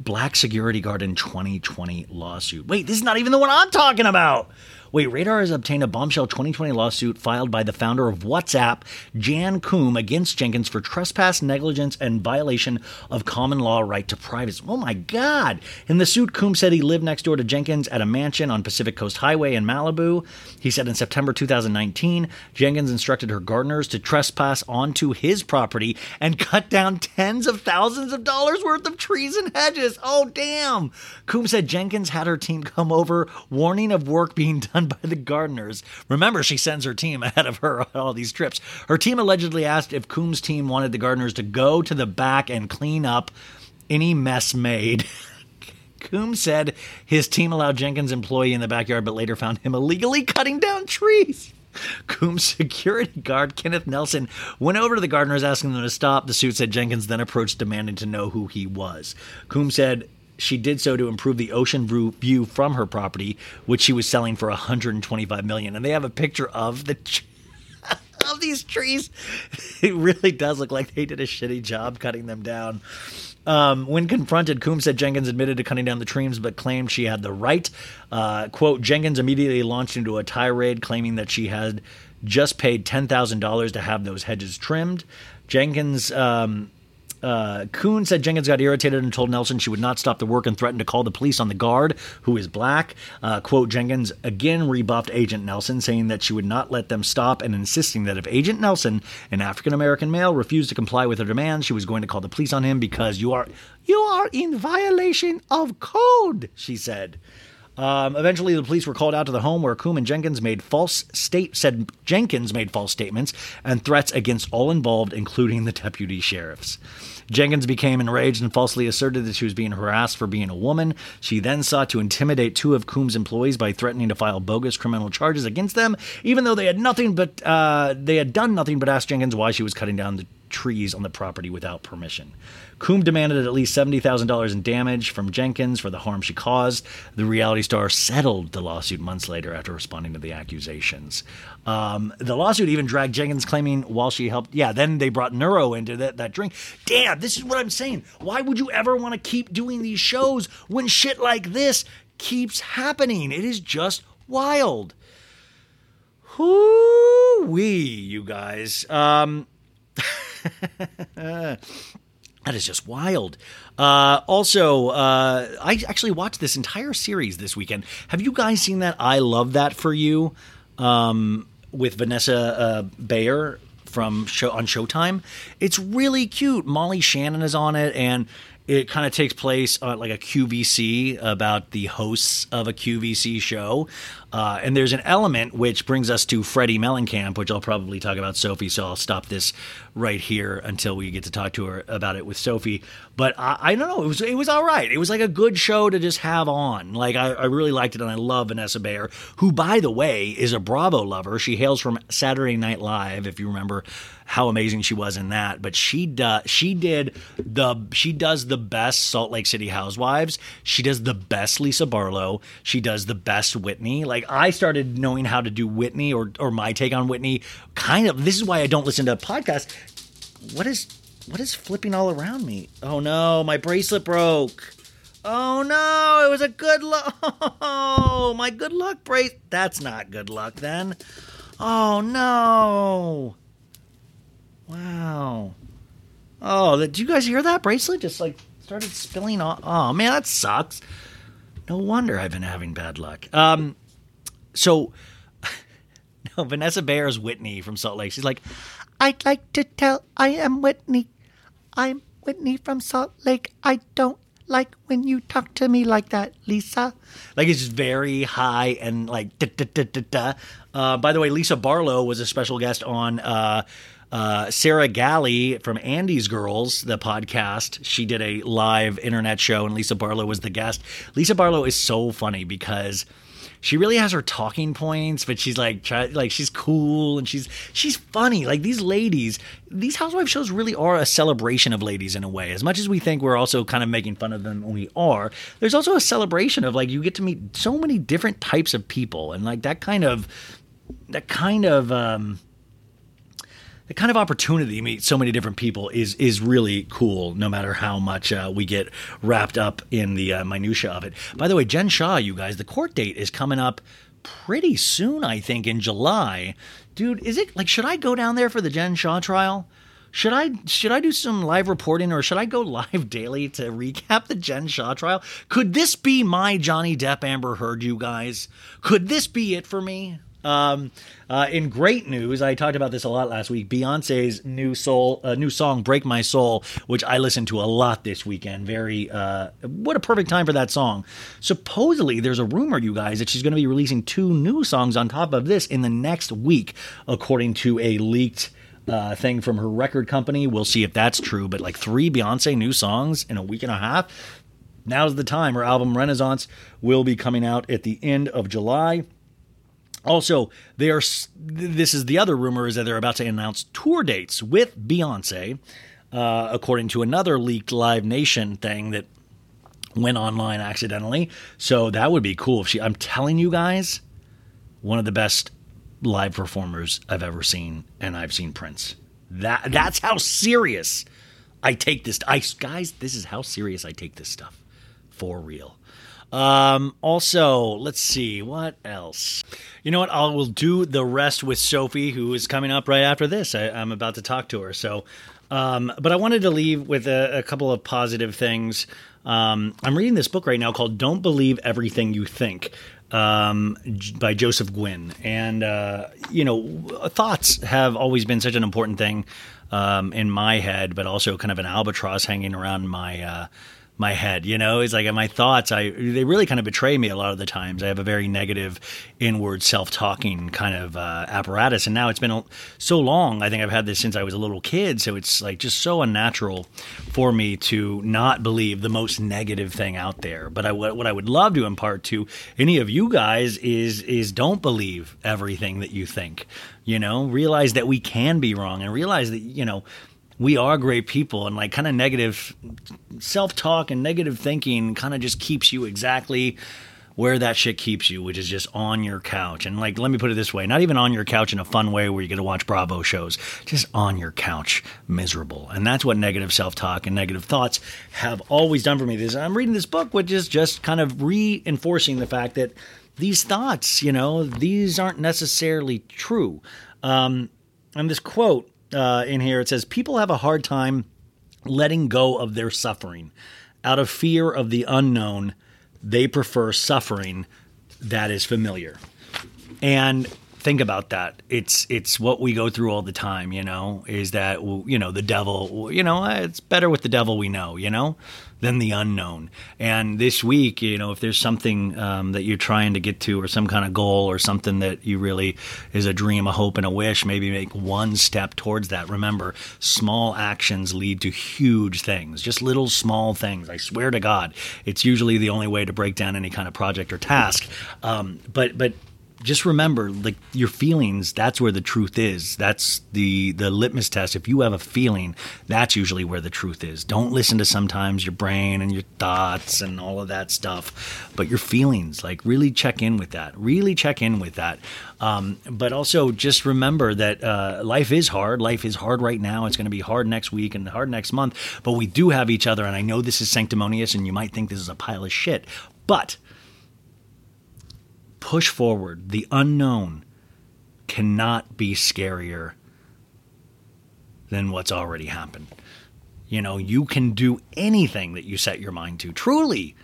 Black Security Guard in 2020 lawsuit. Wait, this is not even the one I'm talking about. Wait, Radar has obtained a bombshell 2020 lawsuit filed by the founder of WhatsApp, Jan Koum, against Jenkins for trespass, negligence, and violation of common law right to privacy. Oh my God. In the suit, Koum said he lived next door to Jenkins at a mansion on Pacific Coast Highway in Malibu. He said in September 2019, Jenkins instructed her gardeners to trespass onto his property and cut down tens of thousands of dollars worth of trees and hedges. Oh, damn. Koum said Jenkins had her team come over, warning of work being done by the gardeners. Remember, she sends her team ahead of her on all these trips. Her team allegedly asked if Koum's team wanted the gardeners to go to the back and clean up any mess made. Koum said his team allowed Jenkins' employee in the backyard, but later found him illegally cutting down trees. Koum's security guard, Kenneth Nelson, went over to the gardeners asking them to stop. The suit said Jenkins then approached demanding to know who he was. Koum said she did so to improve the ocean view- from her property, which she was selling for 125 million. And they have a picture of the of these trees. It really does look like they did a shitty job cutting them down. Um, when confronted, Coombs said Jenkins admitted to cutting down the trees, but claimed she had the right. Uh, quote, Jenkins immediately launched into a tirade claiming that she had just paid $10,000 to have those hedges trimmed. Jenkins, um, uh, Koum said Jenkins got irritated and told Nelson she would not stop the work and threatened to call the police on the guard, who is black. Uh, quote, Jenkins again rebuffed Agent Nelson, saying that she would not let them stop and insisting that if Agent Nelson, an African American male, refused to comply with her demands, she was going to call the police on him because you are you are in violation of code, she said. Um, eventually, the police were called out to the home where Koum and Jenkins made false state said Jenkins made false statements and threats against all involved, including the deputy sheriffs. Jenkins became enraged and falsely asserted that she was being harassed for being a woman. She then sought to intimidate two of Koum's employees by threatening to file bogus criminal charges against them, even though they had nothing but uh, they had done nothing but ask Jenkins why she was cutting down the trees on the property without permission. Koum demanded at least $70,000 in damage from Jenkins for the harm she caused. The reality star settled the lawsuit months later after responding to the accusations. Um, the lawsuit even dragged Jenkins claiming while she helped. Yeah, then they brought Neuro into that, that drink. Damn, this is what I'm saying. Why would you ever want to keep doing these shows when shit like this keeps happening? It is just wild. Whoo wee, you guys. Um, that is just wild. Uh, also, uh, I actually watched this entire series this weekend. Have you guys seen that? I love that for you um, with Vanessa uh, Bayer from show on Showtime. It's really cute. Molly Shannon is on it, and it kind of takes place like a QVC about the hosts of a QVC show. Uh, and there's an element which brings us to Freddie Mellencamp, which I'll probably talk about Sophie. So I'll stop this right here until we get to talk to her about it with Sophie. But I, I don't know. It was it was all right. It was like a good show to just have on. Like I, I really liked it, and I love Vanessa Bayer, who by the way is a Bravo lover. She hails from Saturday Night Live, if you remember how amazing she was in that. But she does she did the she does the best Salt Lake City housewives. She does the best Lisa Barlow. She does the best Whitney. Like I started knowing how to do Whitney or or my take on Whitney. Kind of. This is why I don't listen to podcasts. What is what is flipping all around me? Oh no, my bracelet broke. Oh no, it was a good luck. Oh, my good luck brace. That's not good luck then. Oh no. Wow. Oh, did you guys hear that bracelet? Just like started spilling off. Oh man, that sucks. No wonder I've been having bad luck. Um, so no, Vanessa Bayer's Whitney from Salt Lake. She's like, I'd like to tell I am Whitney. I'm Whitney from Salt Lake. I don't like when you talk to me like that, Lisa. Like it's very high and like da da da da da. Uh, by the way, Lisa Barlow was a special guest on uh, uh, Sarah Galley from Andy's Girls, the podcast. She did a live internet show, and Lisa Barlow was the guest. Lisa Barlow is so funny because she really has her talking points, but she's like, try, like she's cool and she's she's funny. Like these ladies, these housewife shows really are a celebration of ladies in a way. As much as we think we're also kind of making fun of them, we are. There's also a celebration of like you get to meet so many different types of people, and like that kind of that kind of. um the kind of opportunity to meet so many different people is is really cool. No matter how much uh, we get wrapped up in the uh, minutia of it. By the way, Jen Shah, you guys, the court date is coming up pretty soon. I think in July, dude. Is it like should I go down there for the Jen Shah trial? Should I should I do some live reporting or should I go live daily to recap the Jen Shah trial? Could this be my Johnny Depp Amber Heard, you guys? Could this be it for me? Um, uh, in great news, I talked about this a lot last week. Beyonce's new soul, uh, new song "Break My Soul," which I listened to a lot this weekend. Very, uh, what a perfect time for that song. Supposedly, there's a rumor, you guys, that she's going to be releasing two new songs on top of this in the next week, according to a leaked. Uh, thing from her record company. We'll see if that's true, but like three Beyonce new songs in a week and a half. Now's the time. Her album Renaissance will be coming out at the end of July. Also, they are. This is the other rumor is that they're about to announce tour dates with Beyonce, uh, according to another leaked Live Nation thing that went online accidentally. So that would be cool if she. I'm telling you guys, one of the best live performers I've ever seen, and I've seen Prince. That that's how serious I take this. I guys, this is how serious I take this stuff for real. Um, also, let's see what else. You know what? I will do the rest with Sophie, who is coming up right after this. I, I'm about to talk to her. So, um, but I wanted to leave with a, a couple of positive things. Um, I'm reading this book right now called "Don't Believe Everything You Think." Um, by Joseph Nguyen, and uh, you know, thoughts have always been such an important thing um, in my head, but also kind of an albatross hanging around my uh, my head. You know, it's like my thoughts. I they really kind of betray me a lot of the times. I have a very negative, inward, self-talking kind of uh, apparatus, and now it's been so long. I think I've had this since I was a little kid, so it's like just so unnatural for me to not believe the most negative thing out there. But I, what I would love to impart to any of you guys is is don't believe everything that you think. You know, realize that we can be wrong, and realize that you know we are great people and like kind of negative self-talk and negative thinking kind of just keeps you exactly where that shit keeps you, which is just on your couch. And like, let me put it this way: not even on your couch in a fun way where you get to watch Bravo shows, just on your couch, miserable. And that's what negative self-talk and negative thoughts have always done for me. This I'm reading this book, which is just kind of reinforcing the fact that these thoughts, you know, these aren't necessarily true. Um, and this quote uh, in here it says, "People have a hard time." letting go of their suffering. Out of fear of the unknown, they prefer suffering that is familiar. And think about that. It's it's what we go through all the time, you know, is that you know, the devil, you know, it's better with the devil we know, you know, than the unknown. And this week, you know, if there's something um, that you're trying to get to or some kind of goal or something that you really is a dream, a hope and a wish, maybe make one step towards that. Remember, small actions lead to huge things. Just little small things. I swear to God, it's usually the only way to break down any kind of project or task. Um, but but just remember like your feelings that's where the truth is. That's the the litmus test. If you have a feeling that's usually where the truth is. Don't listen to sometimes your brain and your thoughts and all of that stuff but your feelings like really check in with that. Really check in with that. Um, but also just remember that uh, life is hard. Life is hard right now. It's going to be hard next week and hard next month but we do have each other and i know this is sanctimonious and you might think this is a pile of shit but push forward. The unknown cannot be scarier than what's already happened. You know, you can do anything that you set your mind to, truly.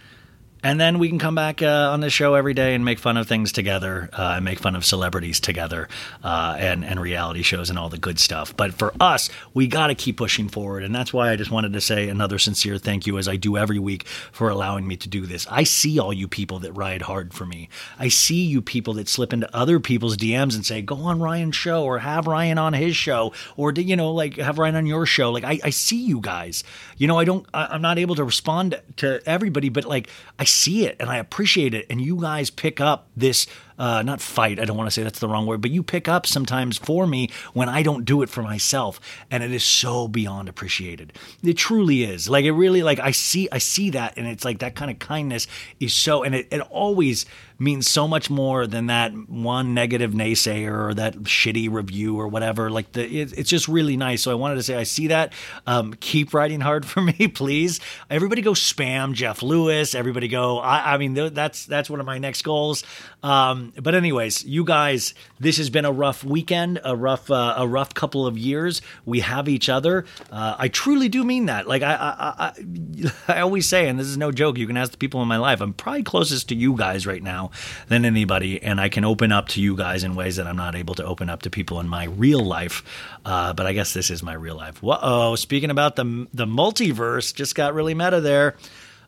And then we can come back uh, on the show every day and make fun of things together, uh, and make fun of celebrities together, uh, and and reality shows and all the good stuff. But for us, we got to keep pushing forward, and that's why I just wanted to say another sincere thank you, as I do every week, for allowing me to do this. I see all you people that ride hard for me. I see you people that slip into other people's DMs and say, "Go on Ryan's show," or "Have Ryan on his show," or you know, like have Ryan on your show. Like I, I see you guys. You know, I don't. I, I'm not able to respond to everybody, but like I see it and I appreciate it. And you guys pick up this, uh, not fight, I don't want to say that's the wrong word, but you pick up sometimes for me when I don't do it for myself. And it is so beyond appreciated. It truly is. Like it really, like I see, I see that. And it's like that kind of kindness is so, and it, it always means so much more than that one negative naysayer or that shitty review or whatever. Like the, it, it's just really nice. So I wanted to say, I see that. Um, keep writing hard for me, please. Everybody go spam Jeff Lewis. Everybody go. I, I mean, th- that's that's one of my next goals. Um, but anyways, you guys, this has been a rough weekend, a rough uh, a rough couple of years. We have each other. Uh, I truly do mean that. Like I, I, I, I always say, and this is no joke. You can ask the people in my life. I'm probably closest to you guys right now than anybody, and I can open up to you guys in ways that I'm not able to open up to people in my real life. Uh, but I guess this is my real life. Whoa! Speaking about the the multiverse, just got really meta there.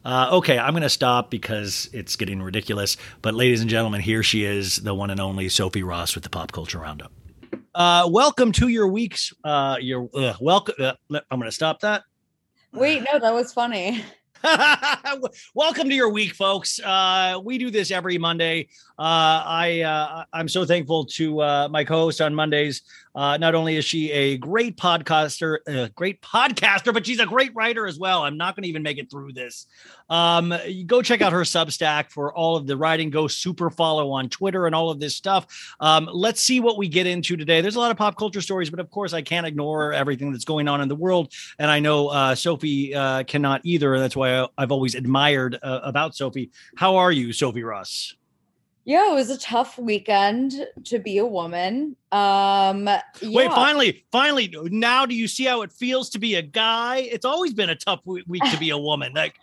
Uh, okay, I'm going to stop because it's getting ridiculous. But, ladies and gentlemen, here she is, the one and only Sophie Ross with the Pop Culture Roundup. Uh, welcome to your week's. Uh, your welcome. Uh, I'm going to stop that. Wait, no, that was funny. Welcome to your week, folks. Uh, we do this every Monday. Uh, I uh, I'm so thankful to uh, my co-host on Mondays. Uh, not only is she a great podcaster, a great podcaster, but she's a great writer as well. I'm not going to even make it through this. Um, go check out her Substack for all of the writing. Go super follow on Twitter and all of this stuff. Um, let's see what we get into today. There's a lot of pop culture stories, but of course, I can't ignore everything that's going on in the world. And I know uh, Sophie uh, cannot either. And that's why I, I've always admired uh, about Sophie. How are you, Sophie Ross? Yeah, it was a tough weekend to be a woman. Um Wait, finally, finally, now do you see how it feels to be a guy? It's always been a tough week to be a woman. Like,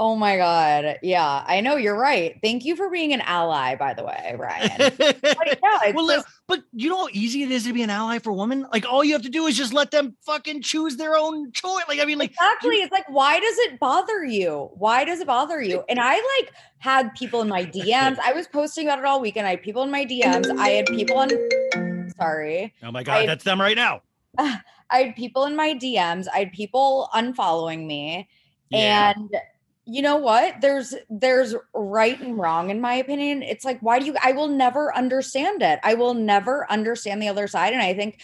Oh my god. Yeah, I know you're right. Thank you for being an ally, by the way, Ryan. Like, yeah, it's well, just- but you know how easy it is to be an ally for women? Like, all you have to do is just let them fucking choose their own choice. Like, I mean, like, exactly. It's like, why does it bother you? Why does it bother you? And I like had people in my DMs. I was posting about it all weekend. I had people in my DMs. I had people on sorry. oh my God, I- that's them right now. I had people in my DMs. I had people unfollowing me. Yeah. And you know what? There's there's right and wrong in my opinion. It's like why do you I will never understand it. I will never understand the other side and I think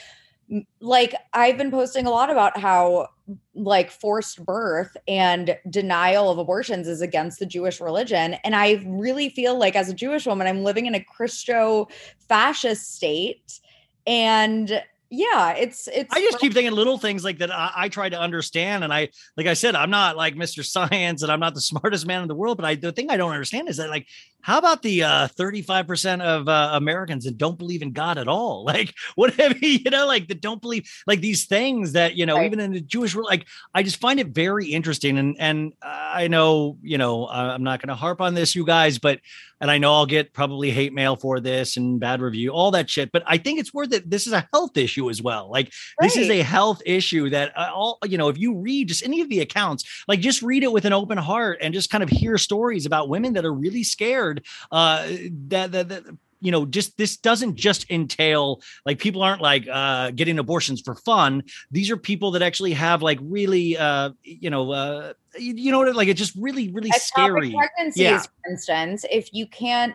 like I've been posting a lot about how like forced birth and denial of abortions is against the Jewish religion and I really feel like as a Jewish woman I'm living in a Christo fascist state and yeah, it's it's I just keep thinking little things like that I, I try to understand. And I, like I said, I'm not like Mr. Science and I'm not the smartest man in the world, but I, the thing I don't understand is that like, how about the uh, 35% of uh, Americans that don't believe in God at all? Like, whatever, you you know, like that don't believe like these things that, you know, Right. even in the Jewish world, like, I just find it very interesting. And, and I know, you know, I'm not going to harp on this, you guys, but, and I know I'll get probably hate mail for this and bad review, all that shit, but I think it's worth it. This is a health issue as well. Like, this is a health issue that uh, all you know if you read just any of the accounts like just read it with an open heart and just kind of hear stories about women that are really scared uh that that, that you know just this doesn't just entail like people aren't like uh getting abortions for fun these are people that actually have like really uh you know uh you, you know what like it's just really really scary pregnancies, Yeah. for instance, if you can't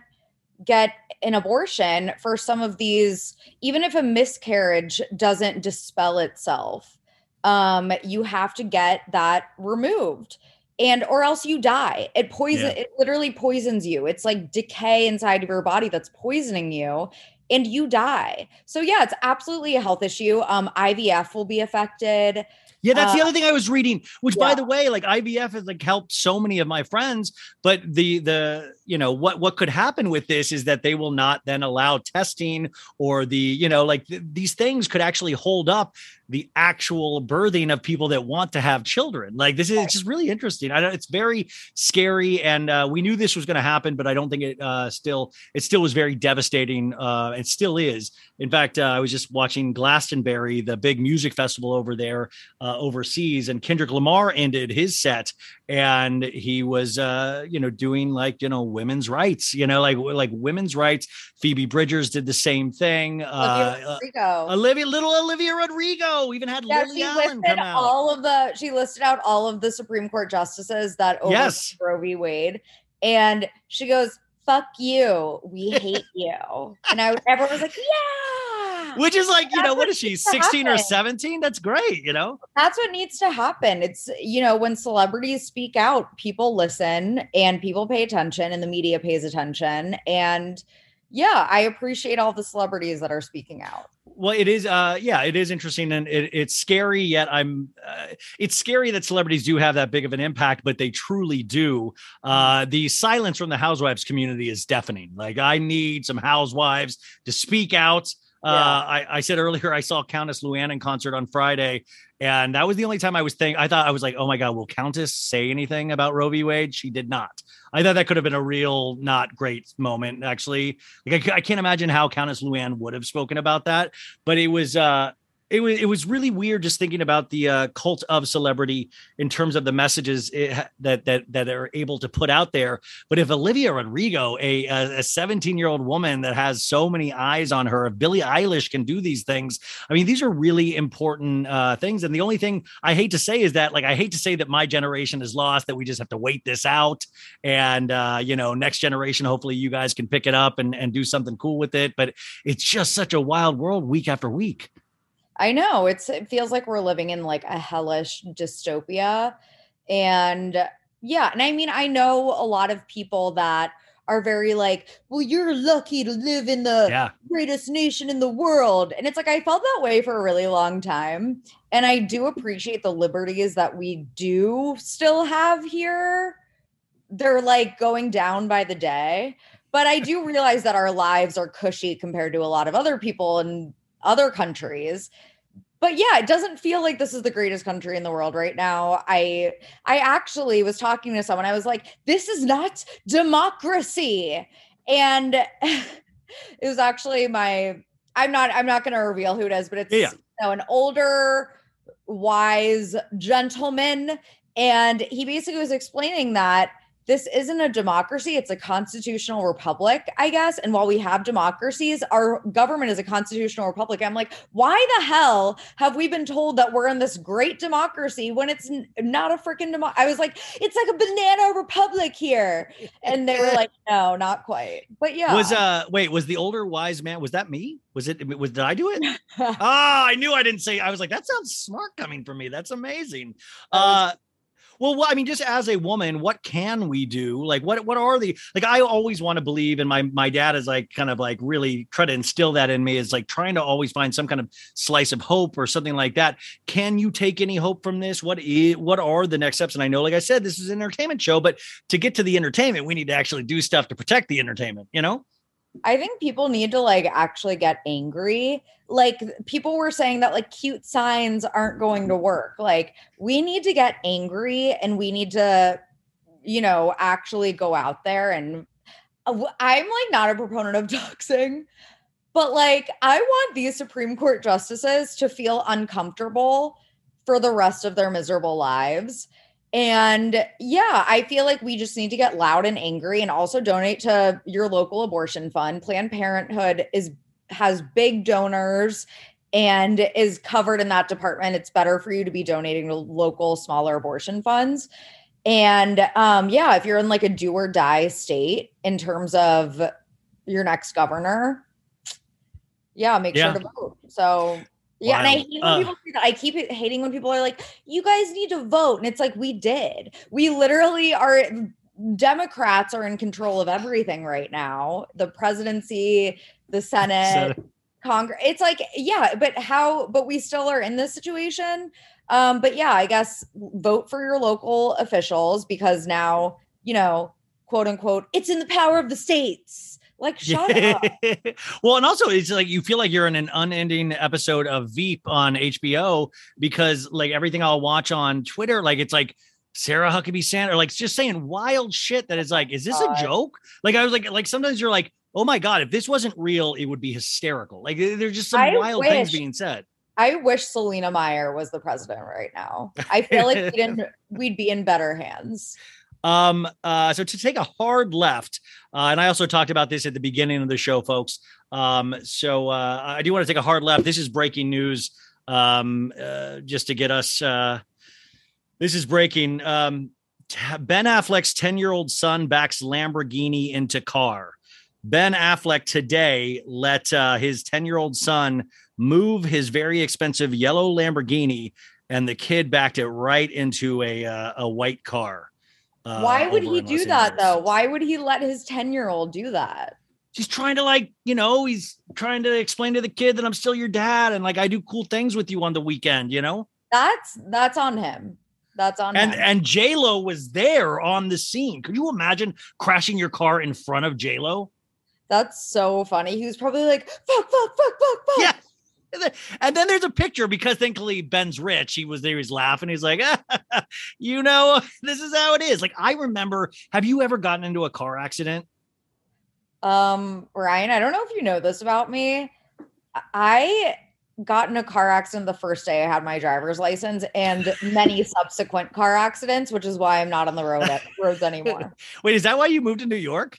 get an abortion for some of these, even if a miscarriage doesn't dispel itself, um, you have to get that removed. And or else you die. It poison Yeah. it literally poisons you. It's like decay inside of your body that's poisoning you and you die. So yeah, it's absolutely a health issue. Um IVF will be affected. Yeah, that's the Uh, other thing I was reading. Which, by the way, like IVF has like helped so many of my friends. But the the you know what what could happen with this is that they will not then allow testing or the you know like th- these things could actually hold up the actual birthing of people that want to have children. Like this is just really interesting. I know it's very scary, and uh, we knew this was going to happen, but I don't think it uh, still it still was very devastating. Uh, it still is. In fact, uh, I was just watching Glastonbury, the big music festival over there uh, overseas, and Kendrick Lamar ended his set, and he was, uh, you know, doing like you know women's rights, you know, like like women's rights. Phoebe Bridgers did the same thing. Uh, Olivia uh, Rodrigo. Olivia, little Olivia Rodrigo, even had Yeah, Lily she Allen listed come out. all of the she listed out all of the Supreme Court justices that overturned Yes. Roe v. Wade, and she goes, "Fuck you, we hate you," and I everyone was like, "Yeah." Which is like, you That's know, what is she, needs to 16 or 17? That's great, you know? That's what needs to happen. It's, you know, when celebrities speak out, people listen and people pay attention and the media pays attention. And yeah, I appreciate all the celebrities that are speaking out. Well, it is, uh, yeah, it is interesting and it, it's scary. Yet I'm, uh, it's scary that celebrities do have that big of an impact, but they truly do. Uh, the silence from the housewives community is deafening. Like, I need some housewives to speak out. Uh, I, I said earlier, I saw Countess Luann in concert on Friday, and that was the only time I was thinking. I thought I was like, "Oh my god, will Countess say anything about Roe v. Wade?" She did not. I thought that could have been a real not great moment, actually. Like I can't imagine how Countess Luann would have spoken about that, but it was uh it was it was really weird just thinking about the uh, cult of celebrity in terms of the messages that that that they're able to put out there. But if Olivia Rodrigo, a a 17 year old woman that has so many eyes on her, if Billie Eilish can do these things, I mean, these are really important uh, things. And the only thing I hate to say is that, like, I hate to say that my generation is lost, that we just have to wait this out, and uh, you know, next generation, hopefully, you guys can pick it up and and do something cool with it. But it's just such a wild world, week after week. I know it's it feels like we're living in like a hellish dystopia. And yeah, and I mean, I know a lot of people that are very like, well, you're lucky to live in the Yeah. greatest nation in the world. And it's like I felt that way for a really long time. And I do appreciate the liberties that we do still have here. They're like going down by the day. But I do realize that our lives are cushy compared to a lot of other people in other countries. But yeah, it doesn't feel like this is the greatest country in the world right now. I I actually was talking to someone. I was like, this is not democracy. And it was actually my I'm not I'm not going to reveal who it is, but it's Yeah. you know, an older wise gentleman and he basically was explaining that this isn't a democracy it's a constitutional republic i guess and while we have democracies our government is a constitutional republic i'm like why the hell have we been told that we're in this great democracy when it's not a freaking demo i was like it's like a banana republic here and they were like no not quite but yeah Was uh wait, was the older wise man? Was that me? Was it was did I do it? Ah, I knew I didn't say. I was like, that sounds smart coming from me. That's amazing. Uh, well, I mean, just as a woman, what can we do? Like, what what are the like? I always want to believe, and my my dad is like kind of like really try to instill that in me. Is like trying to always find some kind of slice of hope or something like that. Can you take any hope from this? What is what are the next steps? And I know, like I said, this is an entertainment show, but to get to the entertainment, we need to actually do stuff to protect the entertainment. You know? I think people need to like actually get angry. Like people were saying that like cute signs aren't going to work. Like we need to get angry and we need to, you know, actually go out there and uh, I'm like not a proponent of doxing, but like I want these Supreme Court justices to feel uncomfortable for the rest of their miserable lives. And yeah, I feel like we just need to get loud and angry and also donate to your local abortion fund. Planned Parenthood is has big donors and is covered in that department. It's better for you to be donating to local smaller abortion funds. And um yeah, if you're in like a do or die state in terms of your next governor, yeah, make Yeah. sure to vote. So yeah, and I hate when Uh. people say that. I keep hating when people are like, "You guys need to vote," and it's like we did. We literally are. Democrats are in control of everything right now. The presidency, the Senate, Congress. It's like, yeah, but how? But we still are in this situation. Um, but yeah, I guess vote for your local officials because now you know, quote unquote, it's in the power of the states. Like, shut up. well, and also it's like you feel like you're in an unending episode of Veep on HBO because like everything I'll watch on Twitter, like it's like Sarah Huckabee Sanders, like just saying wild shit that is like, is this a joke? Like I was like, like sometimes you're like, oh my god, if this wasn't real, it would be hysterical. Like there's just some I wild things being said. I wish Selina Meyer was the president right now. I feel like we'd, in, we'd be in better hands. Um, uh, so to take a hard left, uh, and I also talked about this at the beginning of the show, folks. Um, so uh, I do want to take a hard left. This is breaking news. Um, uh, just to get us, uh, this is breaking. Um, ben Affleck's 10 year old son backs Lamborghini into car. Ben Affleck today let uh, his 10 year old son move his very expensive yellow Lamborghini, and the kid backed it right into a uh, a white car. Uh, Why would he do Los that Angeles. though? Why would he let his 10 year old do that? He's trying to like, you know, he's trying to explain to the kid that I'm still your dad and like I do cool things with you on the weekend, you know. That's that's on him. That's on And him. and J Lo was there on the scene. Could you imagine crashing your car in front of J Lo? That's so funny. He was probably like, fuck, fuck, fuck, fuck, fuck. Yeah. And then- there's a picture because thankfully Ben's rich. He was there, he's laughing. He's like, you know, this is how it is. Like, I remember, have you ever gotten into a car accident? Um, Ryan, I don't know if you know this about me. I got in a car accident the first day I had my driver's license and many subsequent car accidents, which is why I'm not on the road at, roads anymore. Wait, is that why you moved to New York?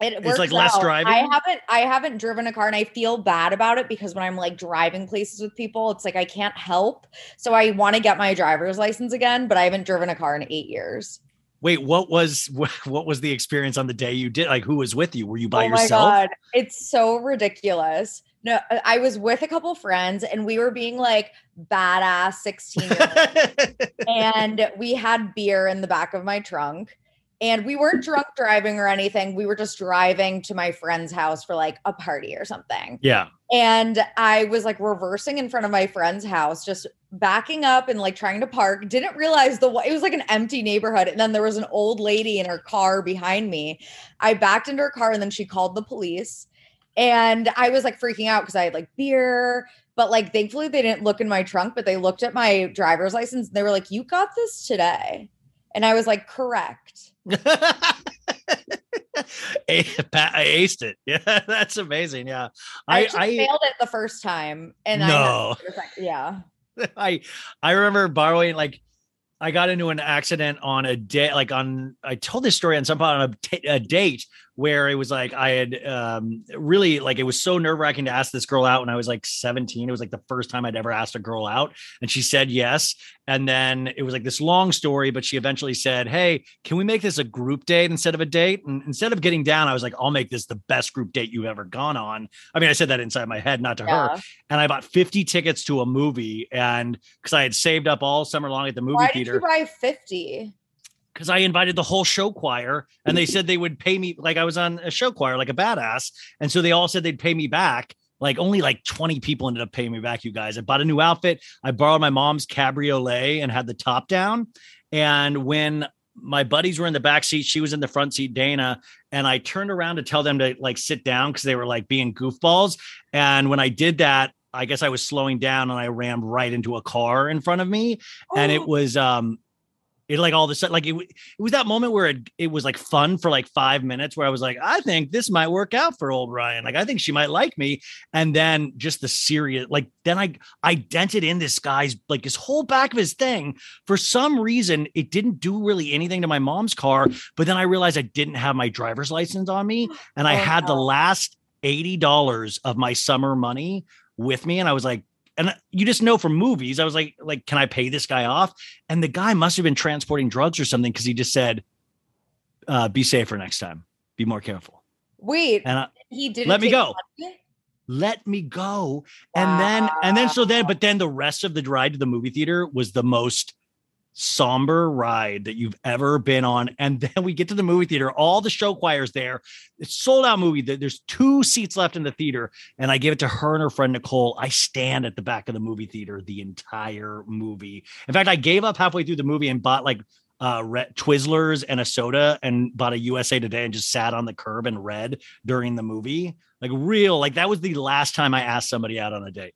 It It's works like less out. driving? I haven't I haven't driven a car and I feel bad about it because when I'm like driving places with people, it's like I can't help. So I want to get my driver's license again, but I haven't driven a car in eight years. Wait, what was what was the experience on the day you did? Like, who was with you? Were you by oh my yourself? god, it's so ridiculous. No, I- I was with a couple friends and we were being like badass 16 year olds. and we had beer in the back of my trunk. And we weren't drunk driving or anything. We were just driving to my friend's house for like a party or something. yeah. And I was like reversing in front of my friend's house, just backing up and like trying to park. Didn't realize the it was like an empty neighborhood. And then there was an old lady in her car behind me. I backed into her car and then she called the police. And I was like freaking out because I had like beer, but like thankfully they didn't look in my trunk, but they looked at my driver's license and they were like, You got this today. And I was like, Correct. I aced it. Yeah, that's amazing. Yeah. I, I I failed it the first time. And I No. had- yeah. I I remember borrowing like I got into an accident on a day like on I told this story on some part on a, t- a date where it was like I had um really like it was so nerve-wracking to ask this girl out when I was like 17 it was like the first time I'd ever asked a girl out and she said yes. And then it was like this long story but she eventually said hey can we make this a group date instead of a date? And instead of getting down I was like I'll make this the best group date you've ever gone on. I mean I said that inside my head not to her. And I bought 50 tickets to a movie and because I had saved up all summer long at the movie Why did theater you buy 50? Because I invited the whole show choir and they said they would pay me like I was on a show choir like a badass and so they all said they'd pay me back like only like 20 people ended up paying me back you guys. I bought a new outfit I borrowed my mom's cabriolet and had the top down and when my buddies were in the back seat she was in the front seat Dana and I turned around to tell them to like sit down because they were like being goofballs and when I did that I guess I was slowing down and I rammed right into a car in front of me and it was um it like all of a sudden like it, it was that moment where it, it was like fun for like five minutes where i was like i think this might work out for old ryan. Like i think she might like me. And then just the serious like then i i dented in this guy's like his whole back of his thing. For some reason it didn't do really anything to my mom's car but then i realized i didn't have my driver's license on me and i Oh, had the last $80 of my summer money with me and i was like and you just know from movies i was like like can i pay this guy off and the guy must have been transporting drugs or something because he just said uh, be safer next time be more careful Wait, and I, he didn't Let me go. money? let me go. And then, and then, so then, but then the rest of the ride to the movie theater was the most somber ride that you've ever been on. And then we get to the movie theater, all the show choirs there. It's sold out movie. There's two seats left in the theater. And I give it to her and her friend Nicole. I stand at the back of the movie theater the entire movie. In fact, I gave up halfway through the movie and bought like uh re- Twizzlers and a soda and bought a USA Today and just sat on the curb and read during the movie. Like real, like that was the last time I asked somebody out on a date.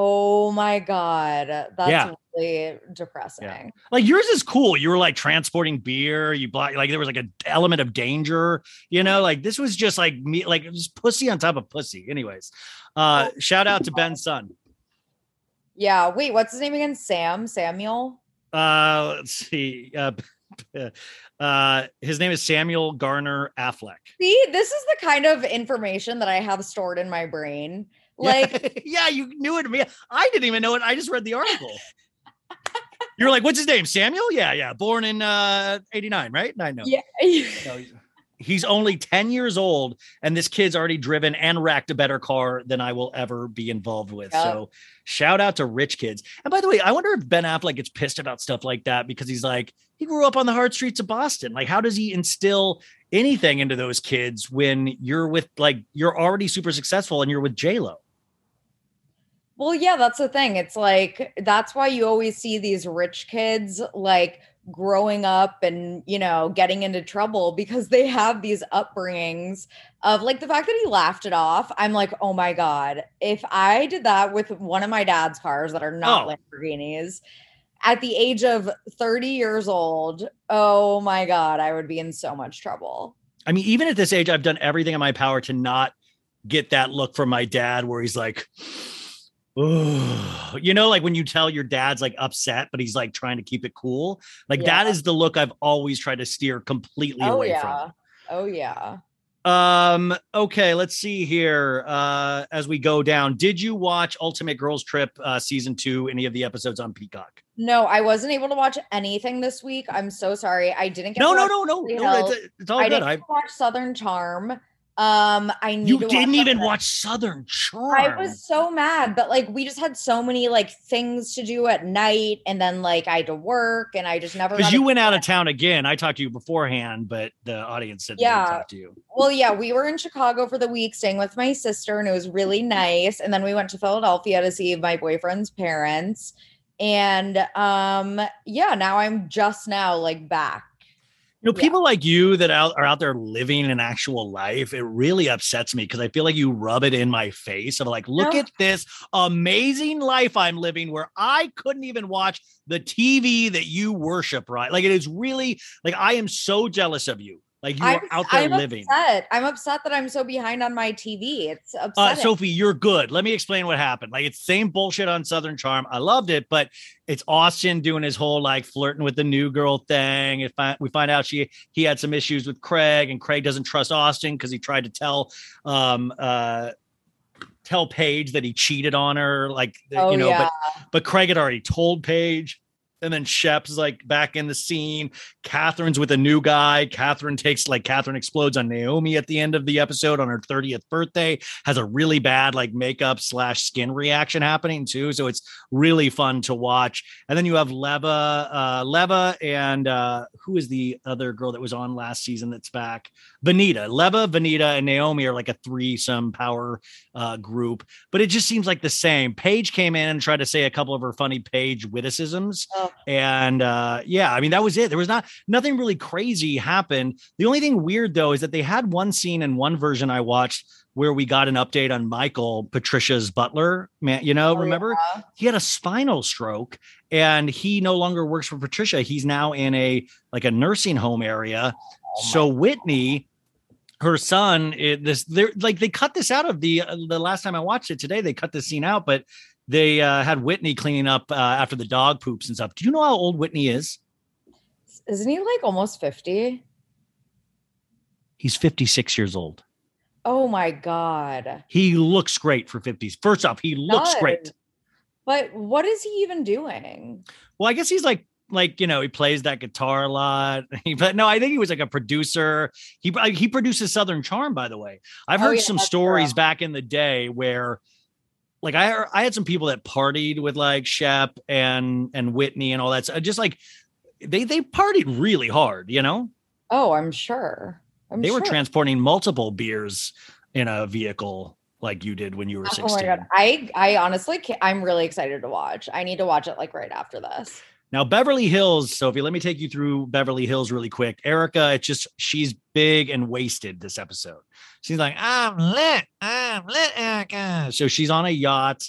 Oh my god, that's Yeah. really depressing. Like yours is cool. You were like transporting beer. You bought like there was like an element of danger. You know, like this was just like me, like just pussy on top of pussy. Anyways, uh, shout out to Ben's son. Yeah. Wait, what's his name again? Sam Samuel. Uh, let's see. Uh, uh, his name is Samuel Garner Affleck. See, this is the kind of information that I have stored in my brain. Like, yeah, you knew it. Me, I didn't even know it. I just read the article. You're like, what's his name? Samuel? Yeah, yeah. Born in uh 89, right? I know. yeah. No, he's only 10 years old, and this kid's already driven and racked a better car than I will ever be involved with. So shout out to rich kids. And by the way, I wonder if Ben Affleck gets pissed about stuff like that because he's like, he grew up on the hard streets of Boston. Like, how does he instill anything into those kids when you're with like you're already super successful and you're with J Lo? Well, yeah, that's the thing. It's like that's why you always see these rich kids like growing up and, you know, getting into trouble because they have these upbringings of like the fact that he laughed it off. I'm like, "Oh my god, if I did that with one of my dad's cars that are not Oh. Lamborghinis at the age of 30 years old, oh my god, I would be in so much trouble." I mean, even at this age, I've done everything in my power to not get that look from my dad where he's like, you know, like when you tell your dad's like upset, but he's like trying to keep it cool. Like that Yeah. is the look I've always tried to steer completely Oh away yeah. Oh yeah. from. Um, okay, let's see here. Uh, as we go down, did you watch Ultimate Girls Trip uh season two, any of the episodes on Peacock? No, I wasn't able to watch anything this week. I'm so sorry. I didn't get No, no, no, no, no. It's, it's all I good. I get to watch Southern Charm. Um, I need you didn't watch even watch Southern Charm. I was so mad, but like we just had so many like things to do at night, and then like I had to work, and I just never. because you went out of town again. I talked to you beforehand, but the audience said Yeah. didn't talk to you. Well, yeah, we were in Chicago for the week, staying with my sister, and it was really nice. And then we went to Philadelphia to see my boyfriend's parents. And um, yeah, now I'm just now like back. You know, Yeah. people like you that out, are out there living an actual life, it really upsets me because I feel like you rub it in my face of like, look No. at this amazing life I'm living where I couldn't even watch the TV that you worship, right? Like it is really like I am so jealous of you. Like you I'm, are out there I'm living. upset. I'm upset that I'm so behind on my TV. It's Uh. Sophie, you're good. Let me explain what happened. Like it's same bullshit on Southern Charm. I loved it, but it's Austin doing his whole like flirting with the new girl thing. If I, we find out she he had some issues with Craig, and Craig doesn't trust Austin because he tried to tell um uh tell Paige that he cheated on her. Like oh, you know, yeah. but but Craig had already told Paige. And then Shep's like back in the scene. Kathryn's with a new guy. Kathryn takes like Kathryn explodes on Naomie at the end of the episode on her 30th birthday. Has a really bad like makeup slash skin reaction happening too. So it's really fun to watch. And then you have Leva, uh, Leva, and uh, who is the other girl that was on last season that's back? Venita. Leva, Venita, and Naomie are like a threesome power uh, group, but it just seems like the same. Paige came in and tried to say a couple of her funny Paige witticisms, Oh. and uh, yeah, I mean that was it. There was not nothing really crazy happened. The only thing weird though is that they had one scene in one version I watched where we got an update on Michael, Patricia's butler. Man, you know, Oh, remember yeah. he had a spinal stroke and he no longer works for Patricia. He's now in a like a nursing home area. Oh so Whitney, her son, it, this they're like they cut this out of the uh, the last time I watched it today. They cut this scene out, but they uh, had Whitney cleaning up uh, after the dog poops and stuff. Do you know how old Whitney is? Isn't he like almost 50? He's 56 years old. Oh my God. He looks great for 50s. First off, he looks great. But what is he even doing? Well, I guess he's like like you know he plays that guitar a lot. But no, I think he was like a producer. He uh, he produces Southern Charm, by the way. I've Oh, heard yeah, some stories back in the day where, like I I had some people that partied with like Shep and and Whitney and all that. So just like they they partied really hard, you know. Oh, I'm sure. I'm they were transporting multiple beers in a vehicle like you did when you were Oh 16. my god. I I honestly can't, I'm really excited to watch. I need to watch it like right after this. Now, Beverly Hills, Sophie, let me take you through Beverly Hills really quick. Erika, it's just she's big and wasted this episode. She's like, I'm lit, I'm lit, Erika. So she's on a yacht,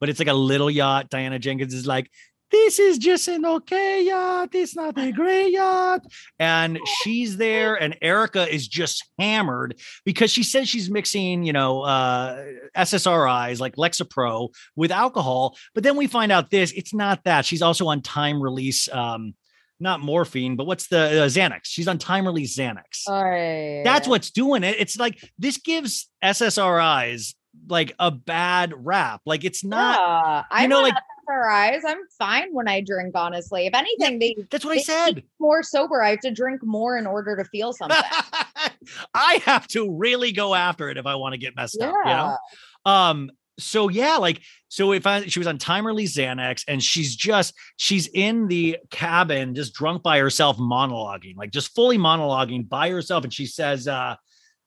but it's like a little yacht. Diana Jenkins is like, This is just an okay yacht. It's not a great yacht. And she's there, and Erika is just hammered because she says she's mixing, you know, uh, SSRIs like Lexapro with alcohol. But then we find out this it's not that. She's also on time release, um, not morphine, but what's the uh, Xanax? She's on time release Xanax. All right. That's what's doing it. It's like this gives SSRIs like a bad rap. Like it's not. Yeah, you know, know, like- SSRIs. I'm fine when I drink. Honestly, if anything, they That's what I said. more sober. I have to drink more in order to feel something. I have to really go after it if I want to get messed up. You Yeah. know? Um, so yeah, like so if I she was on time release Xanax and she's just she's in the cabin just drunk by herself monologuing, like just fully monologuing by herself. And she says, uh,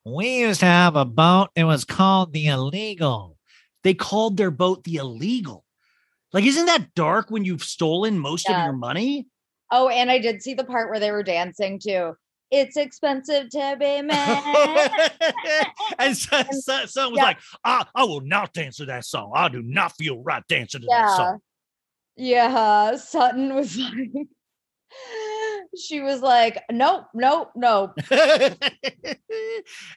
we used to have a boat, it was called the illegal. They called their boat the illegal. Like, isn't that dark when you've stolen most of your money? Oh, and I did see the part where they were dancing too. It's expensive to be man. and so, so, someone was yeah. like, I, I will not dance to that song. I do not feel right dancing to that song. Yeah. Sutton was like, she was like, nope, nope, nope.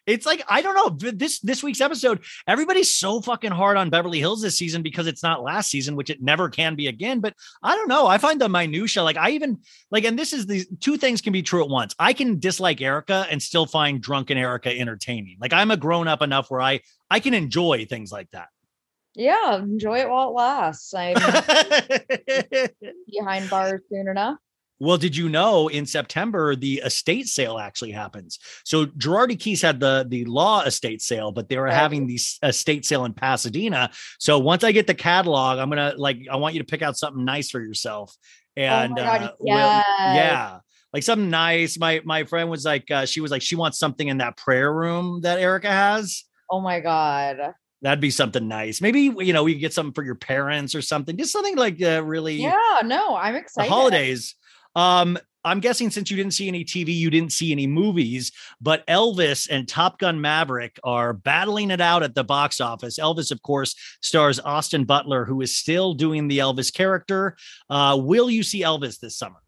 it's like I don't know this this week's episode. Everybody's so fucking hard on Beverly Hills this season because it's not last season, which it never can be again. But I don't know. I find the minutia like I even like, and this is the two things can be true at once. I can dislike Erika and still find drunken Erika entertaining. Like I'm a grown up enough where I I can enjoy things like that. Yeah, enjoy it while it lasts. I'm behind bars soon enough. Well, did you know in September the estate sale actually happens? So Girardi Keese had the the law estate sale, but they were Right. having the estate sale in Pasadena. So once I get the catalog, I'm gonna like I want you to pick out something nice for yourself. And oh God, uh, we'll- yeah, like something nice. My my friend was like, uh, she was like, she wants something in that prayer room that Erika has. Oh my God. That'd be something nice. Maybe you know we could get something for your parents or something. Just something like uh, really Yeah, no, I'm the excited. holidays. Um, I'm guessing since you didn't see any TV, you didn't see any movies, but Elvis and Top Gun Maverick are battling it out at the box office. Elvis, of course, stars Austin Butler, who is still doing the Elvis character. Uh, will you see Elvis this summer?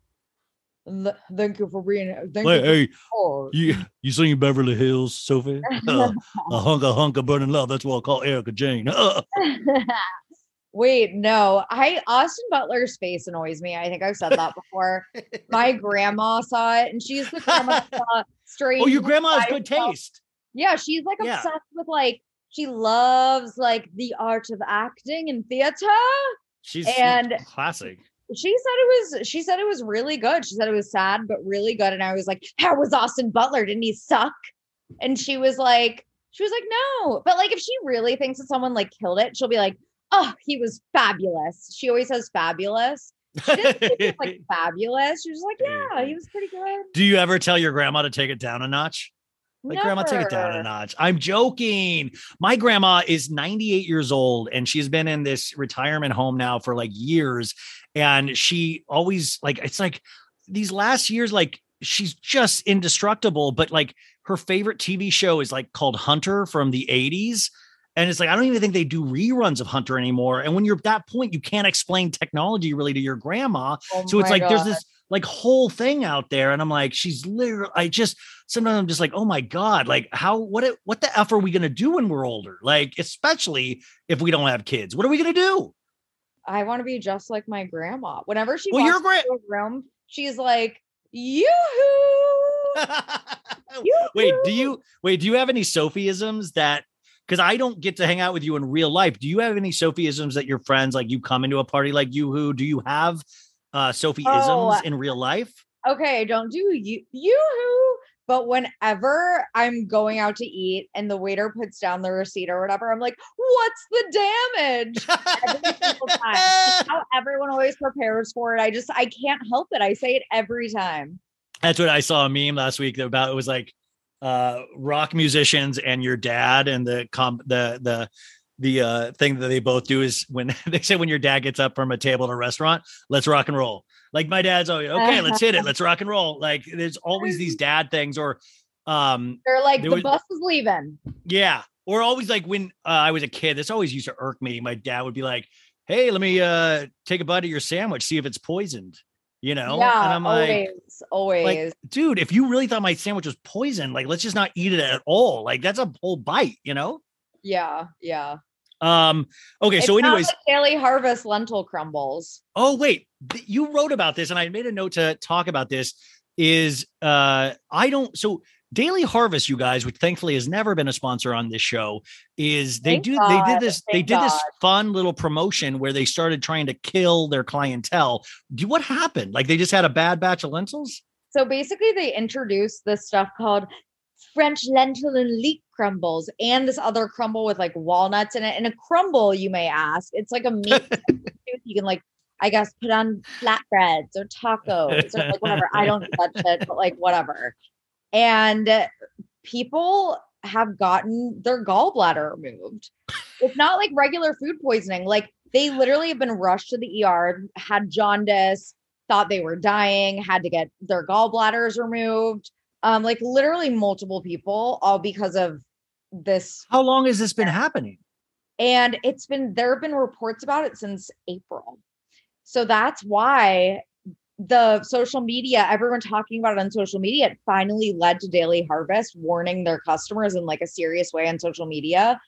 Thank you for being. Thank Hey, you. hey, for- you you seen Beverly Hills, Sophie? Uh, a hunk of hunk of burning love. That's what I call Erika Jayne. Uh, Wait, no. I Austin Butler's face annoys me. I think I've said that before. My grandma saw it, and she's the grandma strange. oh, your grandma has good taste. Yeah, she's like Yeah. obsessed with like she loves like the art of acting and theater. She's And- classic. She said it was she said it was really good. She said it was sad but really good. And I was like, How was Austin Butler? Didn't he suck? And she was like, she was like, no. But like if she really thinks that someone like killed it, she'll be like, Oh, he was fabulous. She always says fabulous. She didn't like fabulous. She was like, Yeah, he was pretty good. Do you ever tell your grandma to take it down a notch? Like, grandma, take it down a notch. I'm joking. My grandma is 98 years old and she's been in this retirement home now for like years. And she always, like, it's like these last years, like, she's just indestructible. But like, her favorite TV show is like called Hunter from the 80s. And it's like, I don't even think they do reruns of Hunter anymore. And when you're at that point, you can't explain technology really to your grandma. Oh So it's like there's this like whole thing out there, and I'm like, she's literally. I just sometimes I'm just like, oh my god, like how what what the f are we gonna do when we're older? Like especially if we don't have kids, what are we gonna do? I want to be just like my grandma. Whenever she Well, walks your gra- into a room, she's like, yoo-hoo. wait, do you wait? Do you have any Sophisms that? Because I don't get to hang out with you in real life. Do you have any Sophieisms that your friends like you come into a party like you who? Do you have uh, Sophie Oh. isms in real life? okay, I don't do you you who But whenever I'm going out to eat and the waiter puts down the receipt or whatever, I'm like, what's the damage? Every single time. How everyone always prepares for it. I just I can't help it. I say it every time. That's what I saw a meme last week about. It was like uh, rock musicians and your dad, and the com the the the uh, thing that they both do is when they say when your dad gets up from a table at a restaurant, let's rock and roll. Like my dad's always okay, let's hit it, let's rock and roll. Like there's always these dad things, or um, They're like, the was- bus is leaving. yeah, or always like when uh, I was a kid, this always used to irk me. My dad would be like, "Hey, let me uh, take a bite of your sandwich, see if it's poisoned." You know, yeah, and I'm like. always, always. like dude if you really thought my sandwich was poison like let's just not eat it at all like that's a whole bite you know yeah, yeah. um okay so anyways like daily harvest lentil crumbles. oh wait you wrote about this and i made a note to talk about this is uh i don't so daily harvest you guys which thankfully has never been a sponsor on this show is they Thank do they did this they thank did this fun little promotion where they started trying to kill their clientele do what happened like they just had a bad batch of lentils So basically, they introduced this stuff called French lentil and leek crumbles, and this other crumble with like walnuts in it. And a crumble, you may ask, it's like a meat you can like, I guess, put on flatbreads or tacos or like whatever. I don't do that shit, but like whatever. And people have gotten their gallbladder removed. It's not like regular food poisoning. Like they literally have been rushed to the ER, had jaundice, thought they were dying, had to get their gallbladders removed. Um, like literally multiple people, all because of this. how long has this been happening And it's been there have been reports about it since April. So that's why the social media, everyone talking about it on social media, it finally led to Daily Harvest warning their customers in like a serious way on social media.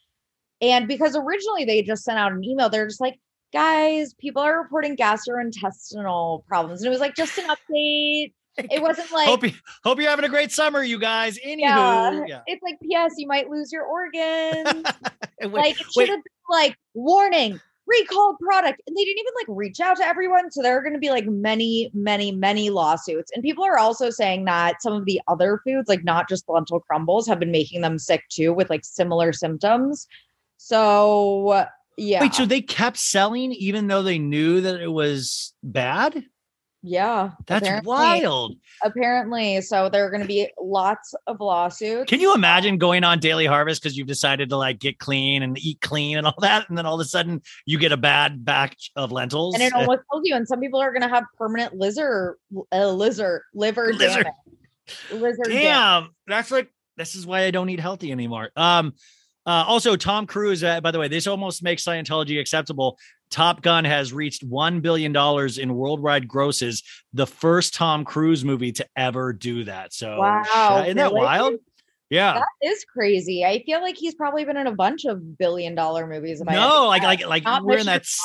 And because originally they just sent out an email, they're just like, guys, people are reporting gastrointestinal problems. And it was like just an update. It wasn't like hope you hope you're having a great summer, you guys. Anywho, yeah, yeah. it's like P.S. You might lose your organs. Wait, like it should have been like warning, recalled product, and they didn't even like reach out to everyone. So there are going to be like many, many, many lawsuits. And people are also saying that some of the other foods, like not just lentil crumbles, have been making them sick too with like similar symptoms. So yeah, wait, so they kept selling even though they knew that it was bad? Yeah, That's apparently- wild. Apparently, so there are going to be lots of lawsuits. Can you imagine going on Daily Harvest because you've decided to like get clean and eat clean and all that, and then all of a sudden you get a bad batch of lentils? and it almost kills you. And some people are going to have permanent lizard, uh, lizard, liver Lizard. damage. Lizard damage. Damn, that's like this is why I don't eat healthy anymore. Um, uh, also Tom Cruise. Uh, by the way, this almost makes Scientology acceptable. Top Gun has reached one billion dollars in worldwide grosses, the first Tom Cruise movie to ever do that. So, Wow, isn't that wild? Yeah. That is crazy. I feel like he's probably been in a bunch of billion dollar movies. if I had No, to like like like we're in that s-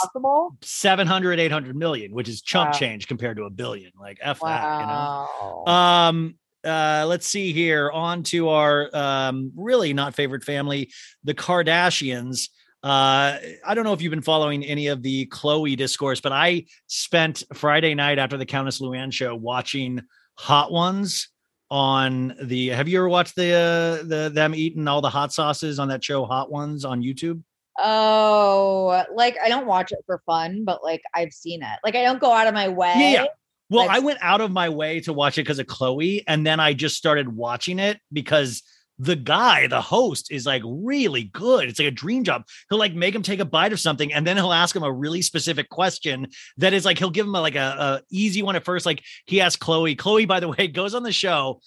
700 800 million, which is chump Wow. change compared to a billion. Like F that, you know. Wow. Um, uh, let's see here. On to our um, really not favorite family, the Kardashians. Uh, I don't know if you've been following any of the Khloe discourse, but I spent Friday night after the Countess Luann show watching Hot Ones on the. Have you ever watched the uh, the them eating all the hot sauces on that show Hot Ones on YouTube? oh, like I don't watch it for fun, but like I've seen it. Like I don't go out of my way. Yeah, yeah. Well, I went out of my way to watch it because of Khloe, and then I just started watching it because the guy, the host, is like really good. It's like a dream job. He'll like make him take a bite of something, and then he'll ask him a really specific question that is like he'll give him a, like a, a easy one at first. Like he asked Khloe. Khloe, by the way, goes on the show.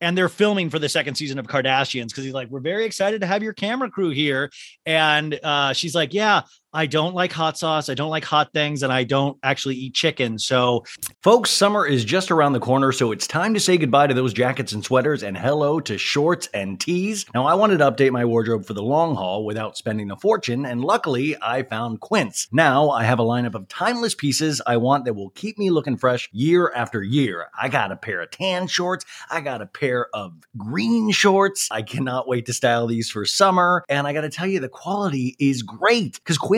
And they're filming for the second season of Kardashians because he's like, We're very excited to have your camera crew here. And uh, she's like, Yeah, I don't like hot sauce. I don't like hot things. And I don't actually eat chicken. So Folks, summer is just around the corner, so it's time to say goodbye to those jackets and sweaters and hello to shorts and tees. Now, I wanted to update my wardrobe for the long haul without spending a fortune, and luckily, I found Quince. Now, I have a lineup of timeless pieces I want that will keep me looking fresh year after year. I got a pair of tan shorts, I got a pair of green shorts. I cannot wait to style these for summer, and I gotta tell you, the quality is great because Quince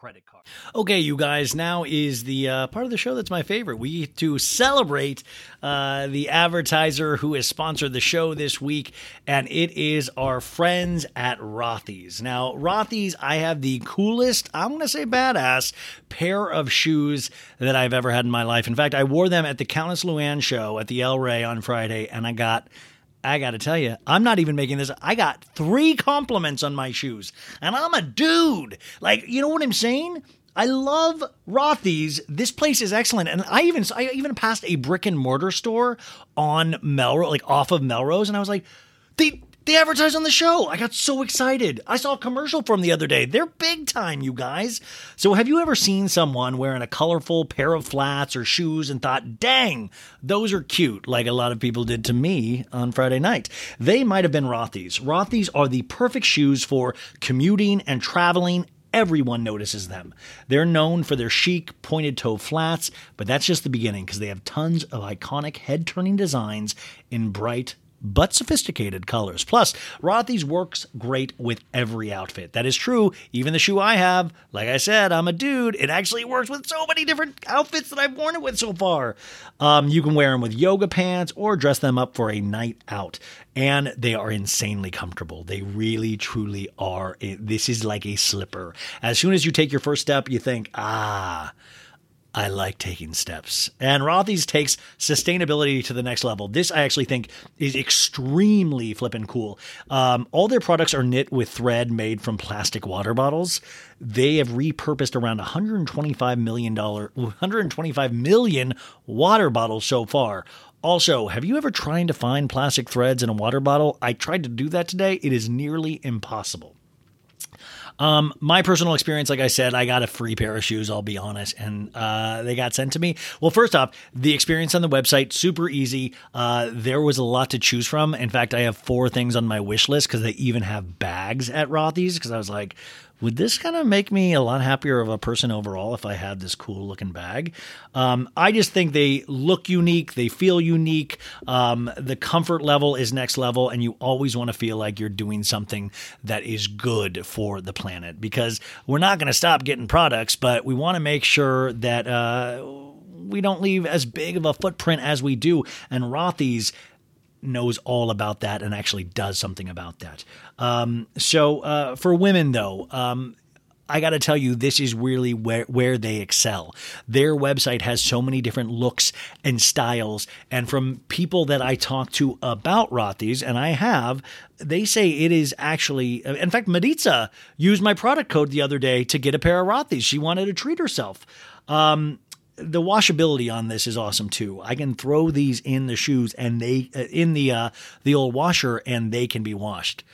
credit card. Okay, you guys, now is the uh, part of the show that's my favorite. We get to celebrate uh, the advertiser who has sponsored the show this week, and it is our friends at Rothy's. Now, Rothy's, I have the coolest, I'm going to say badass, pair of shoes that I've ever had in my life. In fact, I wore them at the Countess Luann show at the El Rey on Friday, and I got I got to tell you, I'm not even making this. I got three compliments on my shoes, and I'm a dude. Like, you know what I'm saying? I love Rothy's. This place is excellent, and I even I even passed a brick and mortar store on Melrose, like off of Melrose, and I was like, they they advertise on the show. I got so excited. I saw a commercial from the other day. They're big time, you guys. So, have you ever seen someone wearing a colorful pair of flats or shoes and thought, dang, those are cute, like a lot of people did to me on Friday night? They might have been Rothy's. Rothy's are the perfect shoes for commuting and traveling Everyone notices them. They're known for their chic, pointed toe flats, but that's just the beginning because they have tons of iconic head turning designs in bright, but sophisticated colors. Plus, Rothy's works great with every outfit. That is true. Even the shoe I have, like I said, I'm a dude. It actually works with so many different outfits that I've worn it with so far. Um, you can wear them with yoga pants or dress them up for a night out. And they are insanely comfortable. They really, truly are. This is like a slipper. As soon as you take your first step, you think, ah, I like taking steps. And Rothy's takes sustainability to the next level. This I actually think is extremely flippin' cool. Um, all their products are knit with thread made from plastic water bottles. They have repurposed around 125 million dollar 125 million water bottles so far. Also, have you ever tried to find plastic threads in a water bottle? I tried to do that today. It is nearly impossible. Um, my personal experience, like I said, I got a free pair of shoes. I'll be honest, and uh, they got sent to me. Well, first off, the experience on the website super easy. Uh, there was a lot to choose from. In fact, I have four things on my wish list because they even have bags at Rothy's. Because I was like, would this kind of make me a lot happier of a person overall if I had this cool looking bag? Um, I just think they look unique, they feel unique. Um, the comfort level is next level, and you always want to feel like you're doing something that is good for the planet because we're not going to stop getting products, but we want to make sure that. Uh, we don't leave as big of a footprint as we do. And Rothy's knows all about that and actually does something about that. Um, so uh, for women, though, um, I got to tell you, this is really where, where they excel. Their website has so many different looks and styles. And from people that I talk to about Rothy's, and I have, they say it is actually, in fact, Maritza used my product code the other day to get a pair of Rothy's. She wanted to treat herself. Um, the washability on this is awesome too. I can throw these in the shoes and they uh, in the uh, the old washer and they can be washed.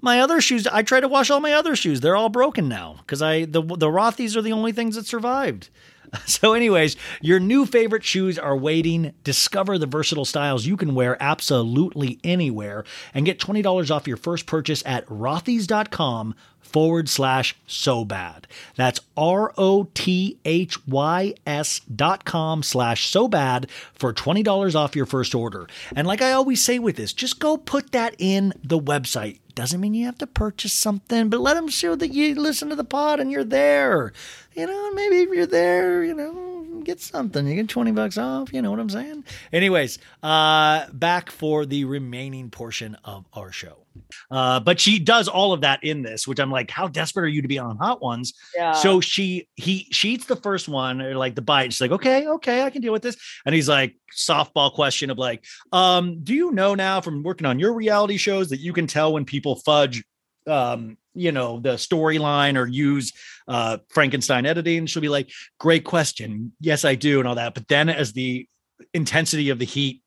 My other shoes, I try to wash all my other shoes. They're all broken now because I the the Rothy's are the only things that survived. So, anyways, your new favorite shoes are waiting. Discover the versatile styles you can wear absolutely anywhere and get $20 off your first purchase at rothys.com forward slash so bad. That's R O T H Y S dot com slash so bad for $20 off your first order. And like I always say with this, just go put that in the website. Doesn't mean you have to purchase something, but let them show that you listen to the pod and you're there. You know, maybe if you're there, you know, get something. You get 20 bucks off. You know what I'm saying? Anyways, uh, back for the remaining portion of our show. Uh, but she does all of that in this, which I'm like, how desperate are you to be on Hot Ones? Yeah. So she he she eats the first one or like the bite. She's like, okay, okay, I can deal with this. And he's like, softball question of like, um, do you know now from working on your reality shows that you can tell when people fudge um, you know, the storyline or use uh Frankenstein editing? She'll be like, great question. Yes, I do, and all that. But then as the intensity of the heat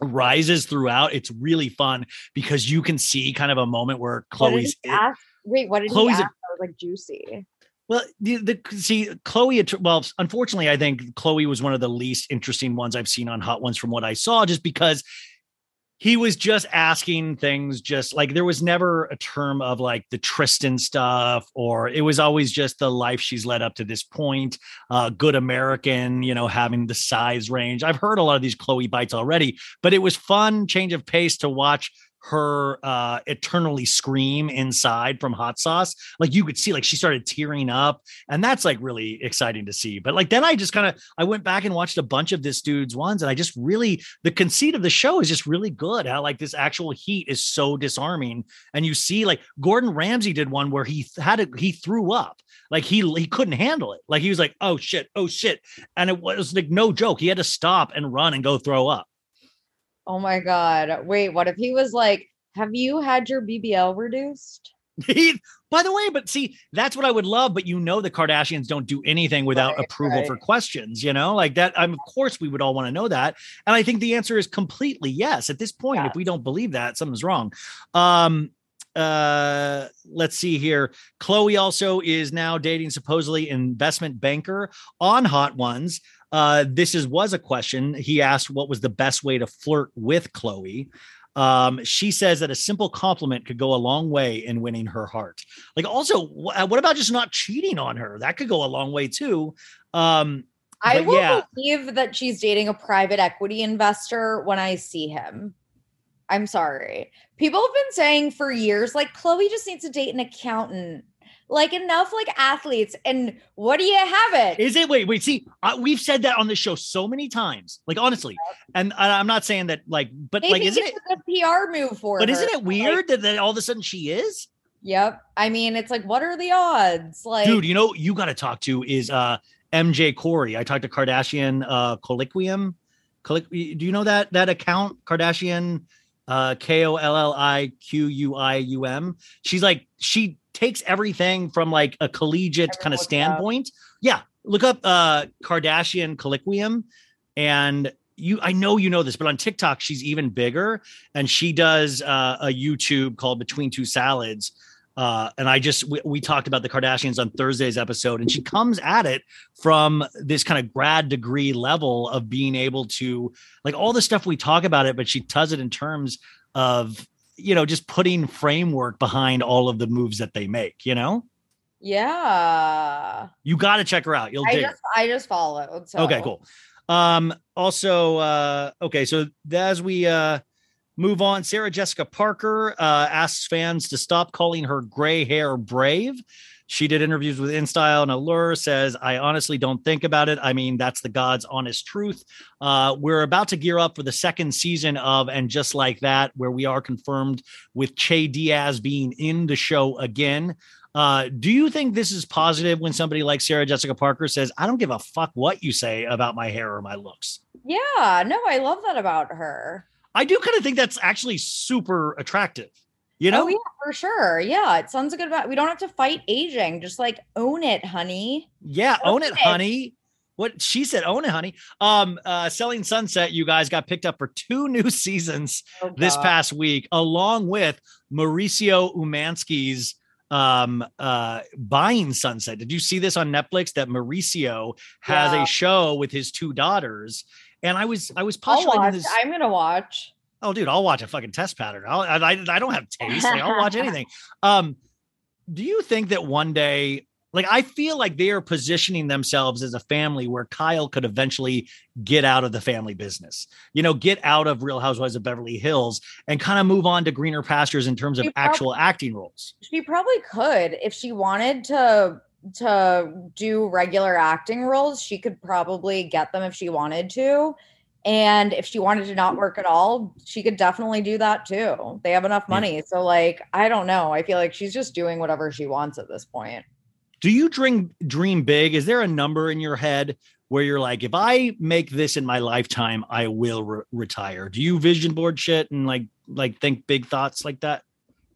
rises throughout, it's really fun because you can see kind of a moment where Khloe's ask? Wait, what did Khloe's he ask? That was like juicy. well, the, the see Khloe. Well, unfortunately, I think Khloe was one of the least interesting ones I've seen on Hot Ones from what I saw, just because he was just asking things, just like there was never a term of like the Tristan stuff, or it was always just the life she's led up to this point. Uh, good American, you know, having the size range. I've heard a lot of these Khloe bites already, but it was fun change of pace to watch her uh eternally scream inside from hot sauce like you could see like she started tearing up and that's like really exciting to see but like then i just kind of i went back and watched a bunch of this dude's ones and i just really the conceit of the show is just really good how like this actual heat is so disarming and you see like gordon ramsay did one where he had it he threw up like he he couldn't handle it like he was like oh shit oh shit and it was like no joke he had to stop and run and go throw up Oh my god. Wait, what if he was like, have you had your BBL reduced? By the way, but see, that's what I would love. But you know, the Kardashians don't do anything without Right, approval for questions. You know, like that. I'm of course we would all want to know that, and I think the answer is completely yes. At this point, if we don't believe that, something's wrong. Um, uh, let's see here. Khloe also is now dating supposedly investment banker on Hot Ones. Uh, this is was a question he asked. What was the best way to flirt with Khloe? Um, she says that a simple compliment could go a long way in winning her heart. Like, also, wh- what about just not cheating on her? That could go a long way too. Um, I will yeah, believe that she's dating a private equity investor when I see him. I'm sorry. People have been saying for years, like, Khloe just needs to date an accountant. Like, enough like athletes. And what do you have it? Is it? Wait, wait. See, uh, we've said that on the show so many times. Like honestly, and I, I'm not saying that. Like, but Maybe like, isn't it's it? a PR move for it? But her. isn't it Like, weird that, that all of a sudden she is? Yep. I mean, it's like, what are the odds? Like, Dude, you know you got to talk to is uh MJ Corey. I talked to Kardashian uh Kolloquium. Colloq- Do you know that that account Kardashian uh K O L L I Q U I U M? She's like she takes everything from like a collegiate kind of up. standpoint. Yeah, look up uh Kardashian Kolloquium and you I know you know this, but on TikTok she's even bigger and she does uh, a YouTube called Between Two Salads. Uh, and I just we, we talked about the Kardashians on Thursday's episode, and she comes at it from this kind of grad degree level of being able to like all the stuff we talk about it, but she does it in terms of you know just putting framework behind all of the moves that they make. You know, yeah. you got to check her out. You'll I just I just followed. So Okay, cool. Um, also, uh, okay, so as we uh move on, Sarah Jessica Parker uh asks fans to stop calling her gray hair brave. She did interviews with InStyle and Allure, says, I honestly don't think about it. I mean, that's the God's honest truth. Uh, we're about to gear up for the second season of And Just Like That, where we are confirmed with Che Diaz being in the show again. Uh, do you think this is positive when somebody like Sarah Jessica Parker says, I don't give a fuck what you say about my hair or my looks? Yeah, no, I love that about her. I do kind of think that's actually super attractive. You know? Oh yeah, for sure. Yeah, it sounds a good about we don't have to fight aging. Just like own it, honey. Yeah, own it, Okay. honey. What she said, own it, honey. Um, uh, Selling Sunset, you guys got picked up for two new seasons Oh, this past week, along with Mauricio Umansky's um uh buying sunset did you see this on netflix that mauricio has Yeah. a show with his two daughters and i was i was postulating this I'm gonna watch. oh dude i'll watch a fucking test pattern. I'll, I, I don't have taste like, i'll watch anything. Um do you think that one day like i feel like they are positioning themselves as a family where kyle could eventually get out of the family business you know get out of real housewives of beverly hills and kind of move on to greener pastures in terms of prob- actual acting roles? She probably could if she wanted to to do regular acting roles. She could probably get them if she wanted to. And if she wanted to not mm. work at all, she could definitely do that too. They have enough money. So like, I don't know. I feel like she's just doing whatever she wants at this point. do you dream dream big is there a number in your head where you're like if i make this in my lifetime i will re- retire do you vision board shit and like like think big thoughts like that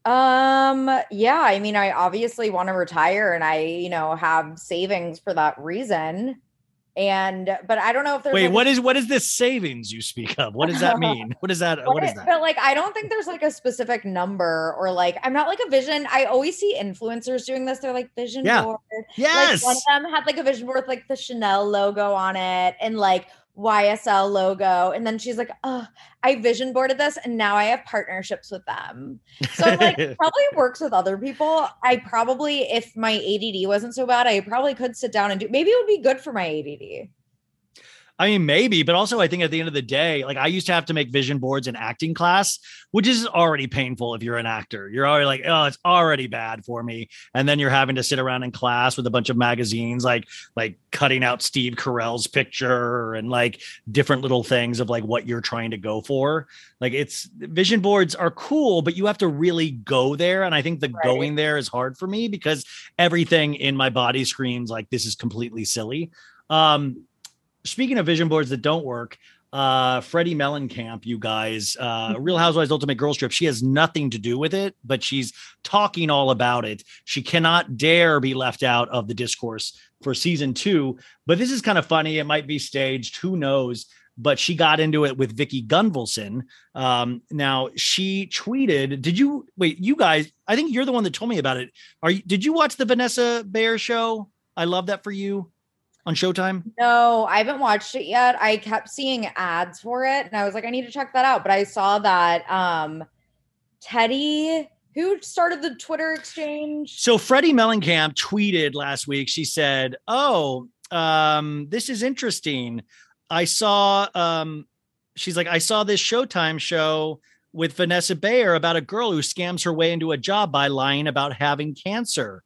Um, yeah, I mean, I obviously want to retire and I, you know, have savings for that reason. And but I don't know if there's wait like a what is what is this savings you speak of what does that mean what is that what is But- that But like, I don't think there's like a specific number or like, I'm not like a vision. I always see influencers doing this. They're like vision Yeah. board. yes Like one of them had like a vision board with like the Chanel logo on it and like YSL logo. And then she's like, oh, I vision boarded this and now I have partnerships with them. So I'm like, probably works with other people. I probably, if my ADD wasn't so bad, I probably could sit down and do, maybe it would be good for my ADD. I mean, maybe, but also I think at the end of the day, like I used to have to make vision boards in acting class, which is already painful if you're an actor. You're already like, oh, it's already bad for me. And then you're having to sit around in class with a bunch of magazines, like like cutting out Steve Carell's picture and like different little things of like what you're trying to go for. Like it's vision boards are cool, but you have to really go there. And I think the Right. going there is hard for me because everything in my body screams like this is completely silly. Um, speaking of vision boards that don't work, uh, Freddie Mellencamp, you guys, uh, Real Housewives Ultimate Girls Trip, she has nothing to do with it, but she's talking all about it. She cannot dare be left out of the discourse for season two. But this is kind of funny. It might be staged. Who knows? But she got into it with Vicki Gunvalson. Um, now she tweeted, did you wait, you guys, I think you're the one that told me about it. Are you did you watch the Vanessa Bayer show? I love that for you on Showtime. No, I haven't watched it yet. I kept seeing ads for it and I was like, I need to check that out. But I saw that um Teddi, who started the Twitter exchange. So Freddie Mellencamp tweeted last week. She said, "Oh, um, this is interesting. I saw." Um, she's like, "I saw this Showtime show with Vanessa Bayer about a girl who scams her way into a job by lying about having cancer.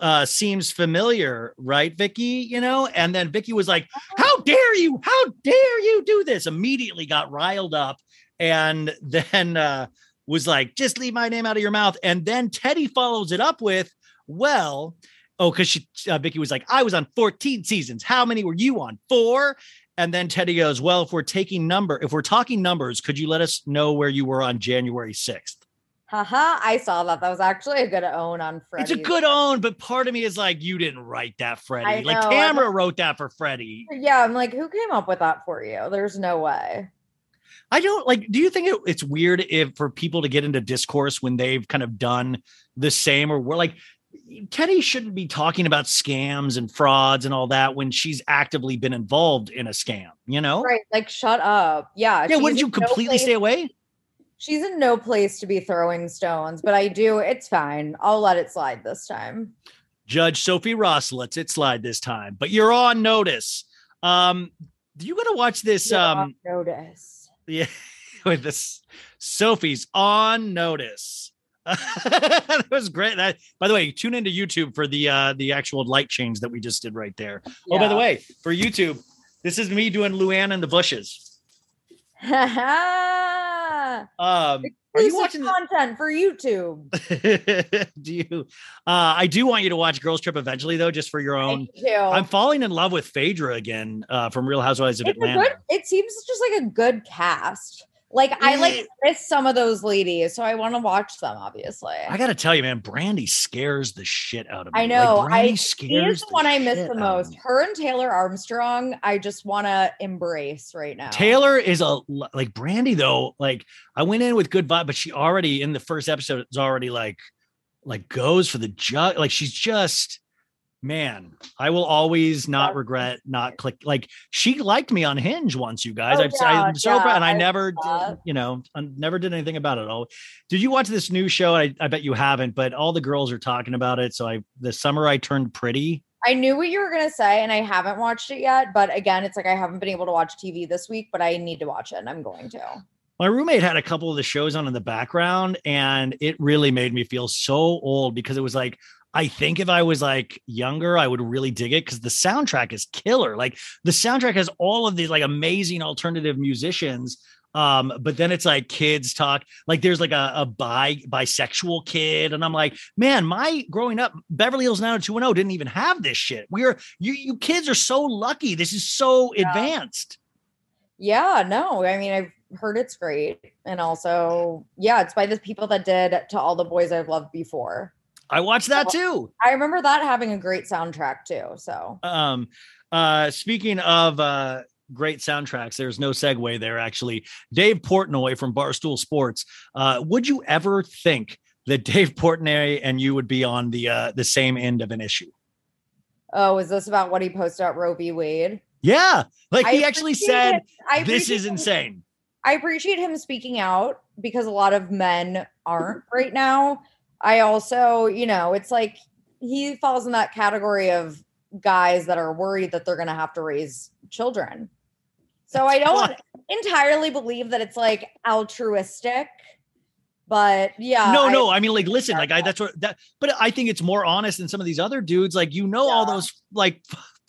Uh, seems familiar, right, Vicki? You know?" And then Vicki was like, "How dare you? How dare you do this?" Immediately got riled up, and then. uh was like, just leave my name out of your mouth. And then Teddi follows it up with, well, oh, because she, uh, Vicki was like, I was on 14 seasons. How many were you on? Four. And then Teddi goes, well, if we're taking number, if we're talking numbers, could you let us know where you were on January 6th? Haha, I saw that. That was actually a good own on Freddie. It's a good own, but part of me is like, you didn't write that, Freddie. Like Tamra wrote that for Freddie. Yeah, I'm like, who came up with that for you? There's no way. I don't like. Do you think it, it's weird if for people to get into discourse when they've kind of done the same, or we're like, Teddi shouldn't be talking about scams and frauds and all that when she's actively been involved in a scam. You know? Right. Like, shut up. Yeah. Yeah. Wouldn't you in no completely stay away? She's in no place to be throwing stones, but I do. It's fine. I'll let it slide this time. Judge Sophie Ross lets it slide this time, but you're on notice. Um, you got to watch this. You're on Um, notice. Yeah, with this Sophie's on notice. that was great. That by the way, tune into YouTube for the uh the actual light change that we just did right there. Oh, by the way, for YouTube, this is me doing Luann in the bushes. Um, are you watching the, content for YouTube? do you uh I do want you to watch Girls Trip eventually though, just for your own. I'm falling in love with Phaedra again uh from Real Housewives of it's Atlanta. good, it seems just like a good cast. Like I like miss some of those ladies, so I want to watch them. Obviously, I gotta tell you, man, Brandi scares the shit out of me. I Like, know. Brandi I scares he is the one I miss the most. Her and Taylor Armstrong, I just want to embrace right now. Taylor is a like Brandi though. Like I went in with good vibe, but she already in the first episode is already like like goes for the jug. Like she's just man. I will always not regret not click. Like she liked me on Hinge once. You guys, Oh, I've, yeah, I'm so yeah, proud, and I I never, did, you know, I never did anything about it. all. Did you watch this new show? I, I bet you haven't, but all the girls are talking about it. So I, the summer I turned pretty. I knew what you were gonna say, and I haven't watched it yet. But again, it's like I haven't been able to watch TV this week, but I need to watch it, and I'm going to. My roommate had a couple of the shows on in the background, and it really made me feel so old because it was like, I think if I was like younger, I would really dig it because the soundtrack is killer. Like the soundtrack has all of these like amazing alternative musicians. Um, but then it's like kids talk, like there's like a, a bi bisexual kid, and I'm like, man, my growing up, Beverly Hills 90210 didn't even have this shit. We're you you kids are so lucky. This is so advanced. Yeah, no, I mean I've heard it's great, and also yeah, it's by the people that did "To All the Boys I've Loved Before." I watched that too. I remember that having a great soundtrack too. So Um, uh, speaking of uh, great soundtracks, there's no segue there. Actually, Dave Portnoy from Barstool Sports. Uh, would you ever think that Dave Portnoy and you would be on the uh, the same end of an issue? Oh, is this about what he posted at Roe v. Wade? Yeah, like I he actually said. "This is insane." I appreciate him speaking out because a lot of men aren't right now. I also, you know, it's like he falls in that category of guys that are worried that they're going to have to raise children. So I don't entirely believe that it's like altruistic, but yeah. no, I- no. I mean, like, listen, like, I that's what that. But I think it's more honest than some of these other dudes. Like, you know, all those like.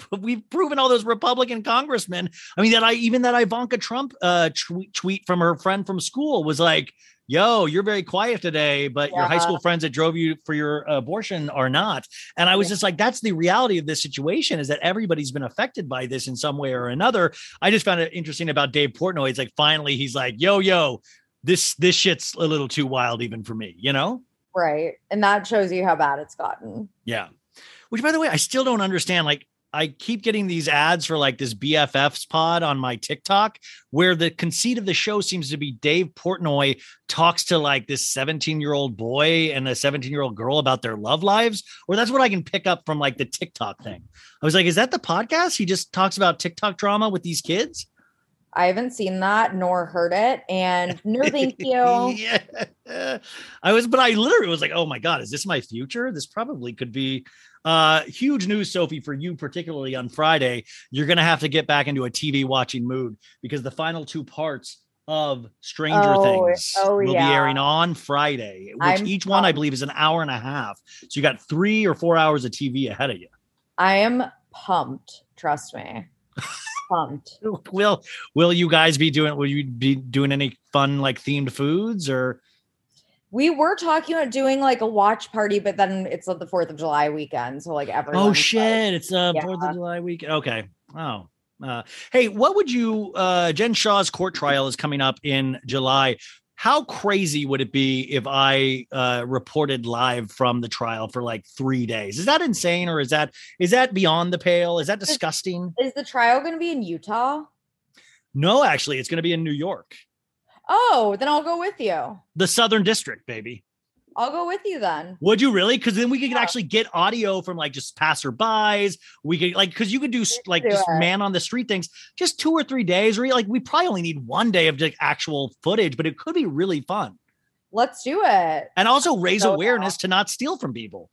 We've proven all those Republican congressmen. I mean, that I even that Ivanka Trump uh tweet tweet from her friend from school was like, "Yo, you're very quiet today, but your high school friends that drove you for your abortion are not." And I was just like, "That's the reality of this situation: is that everybody's been affected by this in some way or another." I just found it interesting about Dave Portnoy. It's like finally he's like, "Yo, yo, this this shit's a little too wild even for me," you know? right. And that shows you how bad it's gotten. Yeah. Which, by the way, I still don't understand. Like, I keep getting these ads for like this BFFs pod on my TikTok, where the conceit of the show seems to be Dave Portnoy talks to like this 17 year old boy and a 17 year old girl about their love lives. Or that's what I can pick up from like the TikTok thing. I was like, is that the podcast? He just talks about TikTok drama with these kids. I haven't seen that nor heard it. And no, thank you. yeah. I was, but I literally was like, oh my God, is this my future? This probably could be uh huge news, Sophie, for you, particularly on Friday. You're gonna have to get back into a TV watching mood because the final two parts of Stranger Oh, Things oh, will yeah. be airing on Friday, which I'm each one I believe is an hour and a half. So you got three or four hours of TV ahead of you. I am pumped. Trust me. pumped. Will will you guys be doing will you be doing any fun like themed foods or We were talking about doing like a watch party, but then it's like the Fourth of July weekend, so like everyone. Oh shit! It's uh Yeah. Fourth of July weekend. Okay. Oh. Uh, hey, what would you? Uh, Jen Shah's court trial is coming up in July. How crazy would it be if I uh, reported live from the trial for like three days? Is that insane, or is that is that beyond the pale? Is that disgusting? Is the trial going to be in Utah? No, actually, it's going to be in New York, Oh, then I'll go with you. the Southern District, baby. I'll go with you then. Would you really? Because then we could actually get audio from like just passerbys. We could like because you could do s- like do just it. man on the street things, just two or three days. Or like we probably only need one day of like actual footage, but it could be really fun Let's do it. and also raise So awareness to not steal from people.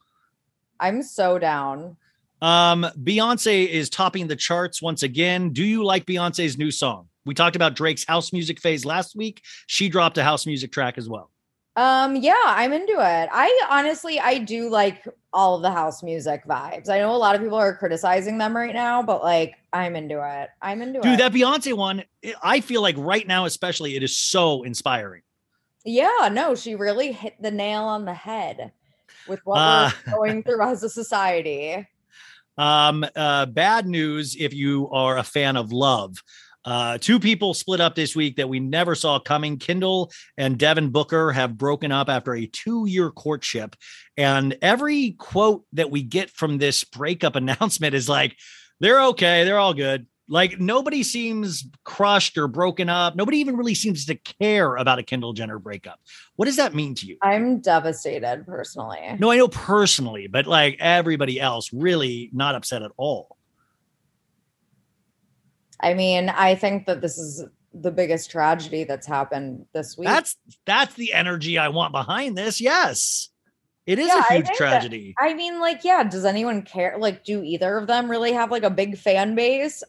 I'm so down. Um, Beyonce is topping the charts once again. Do you like Beyonce's new song? We talked about Drake's house music phase last week. She dropped a house music track as well. Um, yeah, I'm into it. I honestly, I do like all of the house music vibes. I know a lot of people are criticizing them right now, but like, I'm into it. I'm into Dude, it. Dude, that Beyonce one, I feel like right now, especially, it is so inspiring. yeah, no, she really hit the nail on the head with what Uh, we're going through as a society. Um, uh, bad news if you are a fan of love. Uh, two people split up this week that we never saw coming. Kendall and Devin Booker have broken up after a two year courtship. And every quote that we get from this breakup announcement is like, they're okay. They're all good. Like nobody seems crushed or broken up. Nobody even really seems to care about a Kendall Jenner breakup. What does that mean to you? I'm devastated personally. No, I know personally, but like everybody else, really not upset at all. I mean, I think that this is the biggest tragedy that's happened this week. That's that's the energy I want behind this. Yes. It is Yeah, a I huge that- tragedy. I mean, like, yeah, does anyone care? Like, do either of them really have like a big fan base?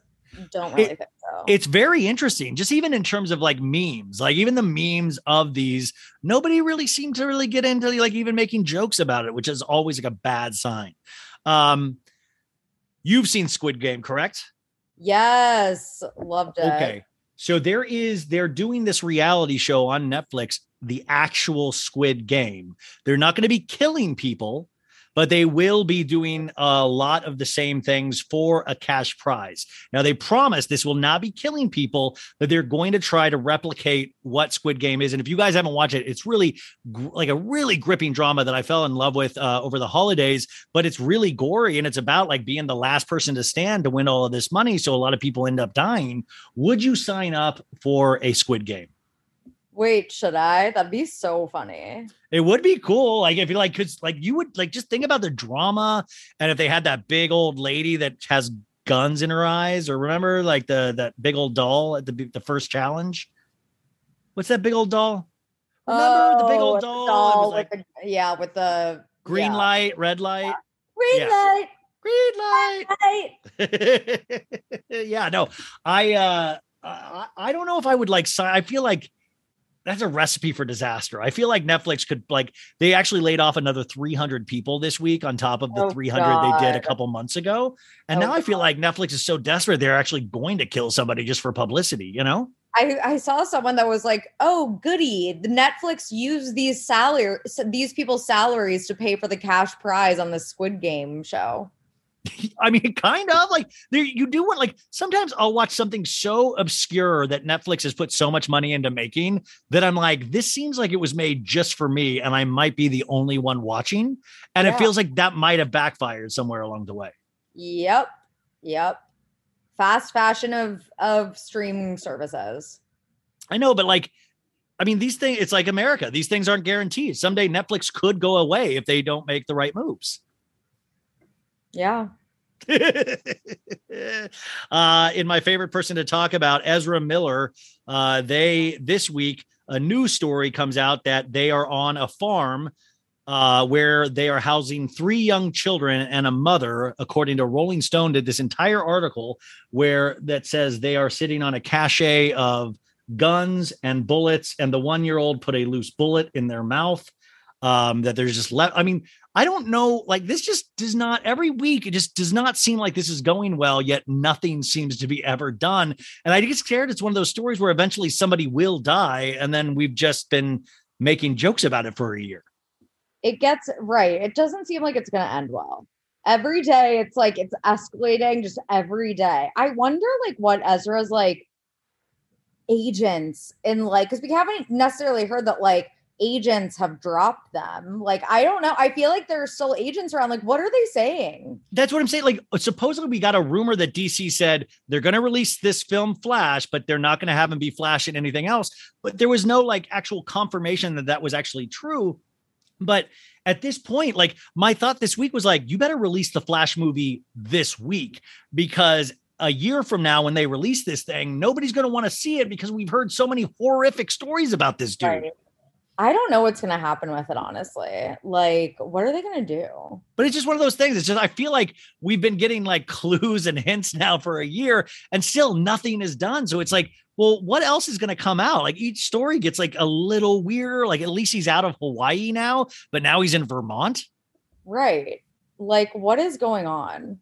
Don't really think so. it's very interesting just even in terms of like memes like even the memes of these nobody really seemed to really get into like even making jokes about it which is always like a bad sign um you've seen squid game correct yes, loved it. okay so there is they're doing this reality show on netflix the actual squid game they're not going to be killing people but they will be doing a lot of the same things for a cash prize. Now, they promise this will not be killing people, but they're going to try to replicate what Squid Game is. And if you guys haven't watched it, it's really gr- like a really gripping drama that I fell in love with uh, over the holidays, but it's really gory and it's about like being the last person to stand to win all of this money. So a lot of people end up dying. Would you sign up for a Squid Game? Wait, should I? That'd be so funny. It would be cool. Like if you like, cause like you would like just think about the drama. And if they had that big old lady that has guns in her eyes, or remember like the that big old doll at the the first challenge. What's that big old doll? Remember the big Oh, old doll? Doll was like with the, yeah, with the green yeah. light, red light, green yeah. light, green light. light. yeah, no, I uh I, I don't know if I would like. I feel like that's a recipe for disaster. I feel like Netflix could like they actually laid off another 300 people this week on top of the Oh, 300 they did a couple months ago. And Oh, now I feel like Netflix is so desperate they're actually going to kill somebody just for publicity, you know? I, I saw someone that was like, "Oh, goody! The Netflix used these salary these people's salaries to pay for the cash prize on the Squid Game show." I mean, kind of like there you do want like sometimes I'll watch something so obscure that Netflix has put so much money into making that I'm like, this seems like it was made just for me, and I might be the only one watching. And it feels like that might have backfired somewhere along the way. Yep, yep. Fast fashion of of streaming services. I know, but like, I mean, these things, it's like America. These things aren't guaranteed. Someday Netflix could go away if they don't make the right moves. Yeah. uh, in my favorite person to talk about, Ezra Miller, uh, they this week a news story comes out that they are on a farm uh, where they are housing three young children and a mother. According to Rolling Stone, did this entire article where that says they are sitting on a cache of guns and bullets, and the one year old put a loose bullet in their mouth. Um, that there's just left. I mean, I don't know. Like this just does not every week. It just does not seem like this is going well. Yet nothing seems to be ever done. And I get scared. It's one of those stories where eventually somebody will die, and then we've just been making jokes about it for a year. It gets right. It doesn't seem like it's going to end well. Every day it's like it's escalating just every day. I wonder like what Ezra's like agents in like cuz we haven't necessarily heard that like agents have dropped them. Like I don't know. I feel like there's still agents around. Like what are they saying? That's what I'm saying. Like uh, supposedly we got a rumor that DC said they're going to release this film Flash, but they're not going to have him be Flash in anything else. But there was no like actual confirmation that that was actually true. But at this point, like my thought this week was like, you better release the Flash movie this week because a year from now, when they release this thing, nobody's going to want to see it because we've heard so many horrific stories about this dude. Right. I don't know what's going to happen with it honestly. Like what are they going to do? But it's just one of those things. It's just I feel like we've been getting like clues and hints now for a year, and still nothing is done. So it's like, well, what else is going to come out? Like each story gets like a little weirder. Like at least he's out of Hawaii now, but now he's in Vermont. Right. Like what is going on?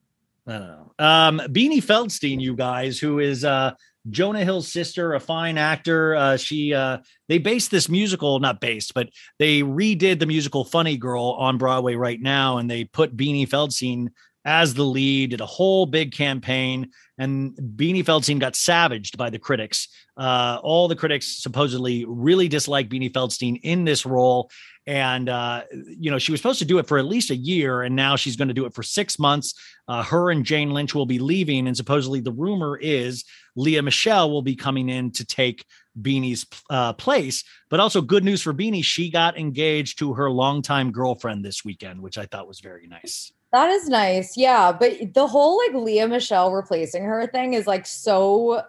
I don't know. Um, Beanie Feldstein, you guys, who is uh Jonah Hill's sister, a fine actor. Uh, she uh, they based this musical, not based, but they redid the musical Funny Girl on Broadway right now, and they put Beanie Feldstein as the lead, did a whole big campaign, and Beanie Feldstein got savaged by the critics. Uh, all the critics supposedly really dislike Beanie Feldstein in this role. And, uh, you know, she was supposed to do it for at least a year, and now she's going to do it for six months. Uh, her and Jane Lynch will be leaving. And supposedly the rumor is Lea Michele will be coming in to take Beanie's uh, place. But also, good news for Beanie, she got engaged to her longtime girlfriend this weekend, which I thought was very nice. That is nice. Yeah. But the whole like Lea Michele replacing her thing is like so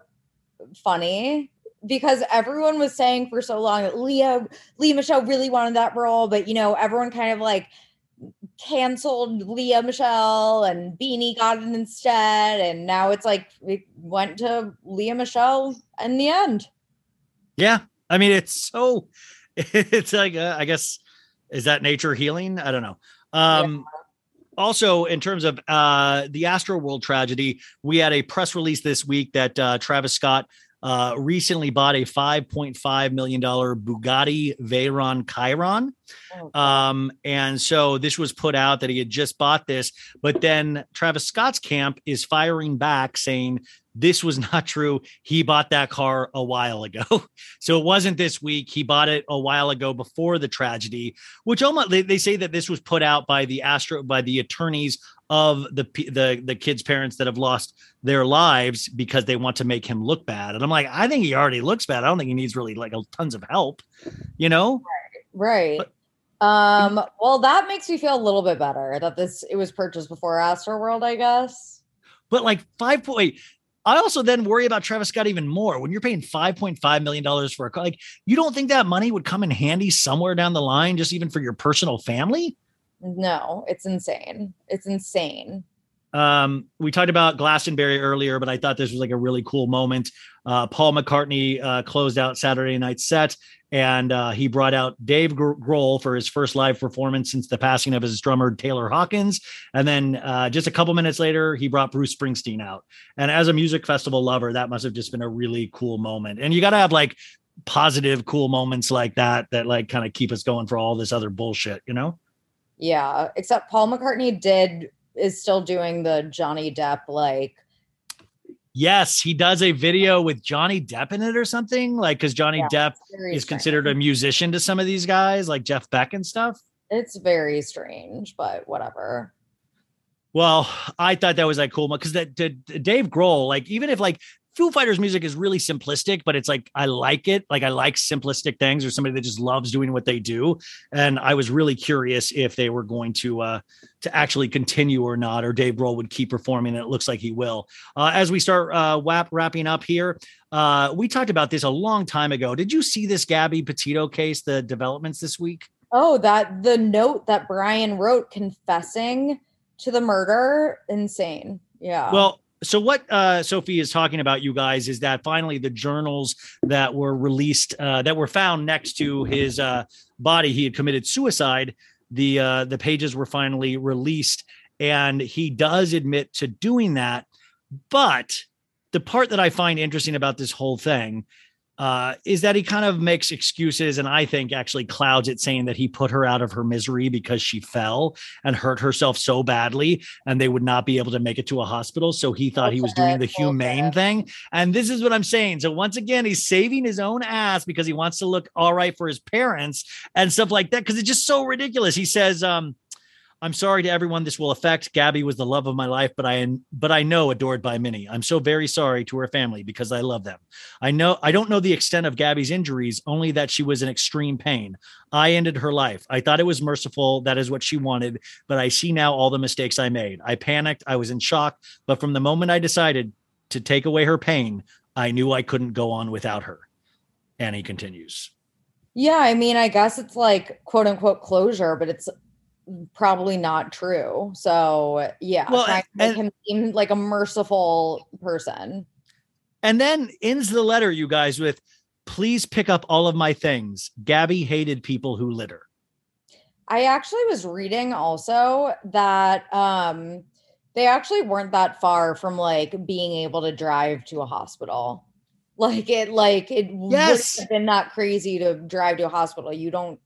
funny because everyone was saying for so long that Lea, Lea Michele really wanted that role, but you know, everyone kind of like canceled Lea Michele and Beanie got it instead. And now it's like it went to Lea Michele in the end. Yeah. I mean, it's so, it's like, uh, I guess, is that nature healing? I don't know. Um, Also, in terms of uh, the Astroworld tragedy, we had a press release this week that uh, Travis Scott uh, recently bought a $5.5 million Bugatti Veyron Chiron. Um, and so this was put out that he had just bought this, but then Travis Scott's camp is firing back saying this was not true. He bought that car a while ago. so it wasn't this week. He bought it a while ago before the tragedy, which almost they, they say that this was put out by the Astro by the attorneys of the the the kids' parents that have lost their lives because they want to make him look bad. And I'm like, I think he already looks bad. I don't think he needs really like a, tons of help, you know? Right. um, well, that makes me feel a little bit better that this it was purchased before Astroworld, I guess. But like five point, I also then worry about Travis Scott even more when you're paying five point five million dollars for a car. Like, you don't think that money would come in handy somewhere down the line, just even for your personal family? No, it's insane. It's insane. Um, we talked about Glastonbury earlier, but I thought this was like a really cool moment. Uh, Paul McCartney uh, closed out Saturday night set, and uh, he brought out Dave Grohl for his first live performance since the passing of his drummer Taylor Hawkins. And then uh, just a couple minutes later, he brought Bruce Springsteen out. And as a music festival lover, that must have just been a really cool moment. And you got to have like positive, cool moments like that that like kind of keep us going for all this other bullshit, you know? Yeah, except Paul McCartney did is still doing the Johnny Depp like Yes, he does a video with Johnny Depp in it or something, like because Johnny Yeah, Depp is considered a musician to some of these guys, like Jeff Beck and stuff. it's very strange, but whatever. Well, I thought that was like cool because that Dave Grohl, like even if like Foo Fighters music is really simplistic, but it's like I like it. Like I like simplistic things or somebody that just loves doing what they do. And I was really curious if they were going to uh to actually continue or not, or Dave Grohl would keep performing. And it looks like he will. Uh, as we start uh wrap, wrapping up here, uh we talked about this a long time ago. Did you see this Gabby Petito case, the developments this week? Oh, that the note that Brian wrote confessing to the murder, insane. Yeah. Well, so what uh, Sophie is talking about, you guys, is that finally the journals that were released, uh, that were found next to his uh, body, he had committed suicide. The uh, the pages were finally released, and he does admit to doing that. But the part that I find interesting about this whole thing uh, is that he kind of makes excuses, and I think actually clouds it, saying that he put her out of her misery because she fell and hurt herself so badly, and they would not be able to make it to a hospital. So he thought he was doing the humane thing. And this is what I'm saying. So once again, he's saving his own ass because he wants to look all right for his parents and stuff like that. Because it's just so ridiculous. He says, um, I'm sorry to everyone this will affect. Gabby was the love of my life, but I but I know adored by many. I'm so very sorry to her family because I love them. I know I don't know the extent of Gabby's injuries, only that she was in extreme pain. I ended her life. I thought it was merciful. That is what she wanted, but I see now all the mistakes I made. I panicked. I was in shock, but from the moment I decided to take away her pain, I knew I couldn't go on without her. And he continues. yeah, I mean, I guess it's like quote unquote closure, but it's probably not true. So yeah, Well, trying to make him seem like a merciful person. And then ends the letter, you guys, with please pick up all of my things. Gabby hated people who litter. I actually was reading also that um they actually weren't that far from like being able to drive to a hospital. Like it like it would Yes. have been not crazy to drive to a hospital. You don't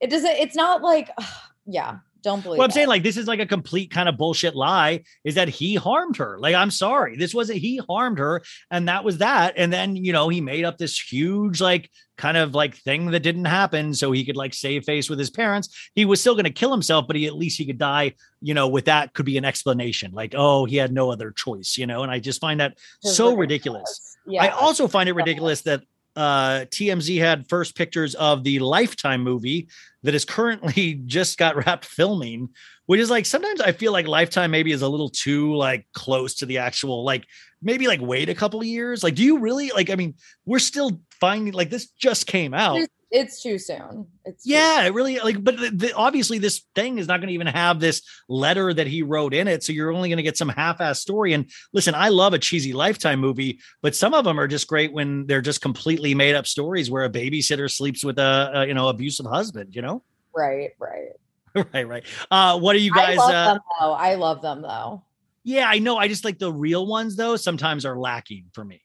it doesn't it's not like yeah, Don't believe. Well, I'm it. saying like this is like a complete kind of bullshit lie is that he harmed her. Like, I'm sorry, this wasn't he harmed her, and that was that. And then you know he made up this huge like kind of like thing that didn't happen so he could like save face with his parents. He was still going to kill himself, but he at least he could die. You know, with that could be an explanation, like oh he had no other choice. You know, and I just find that so ridiculous. Yeah. I also find it ridiculous that uh, TMZ had first pictures of the Lifetime movie that is currently just got wrapped filming, which is like sometimes I feel like Lifetime maybe is a little too like close to the actual like maybe like wait a couple of years. Like, do you really like? I mean, we're still finding like this just came out. It's too soon. It's too Yeah, it really like, but the, the, obviously this thing is not going to even have this letter that he wrote in it, so you're only going to get some half-ass story. And listen, I love a cheesy Lifetime movie, but some of them are just great when they're just completely made up stories where a babysitter sleeps with a, a you know abusive husband. You know, Right, right. right, right. Uh, what are you I guys? love Uh, them though. I love them though. yeah, I know. I just like the real ones though. Sometimes are lacking for me.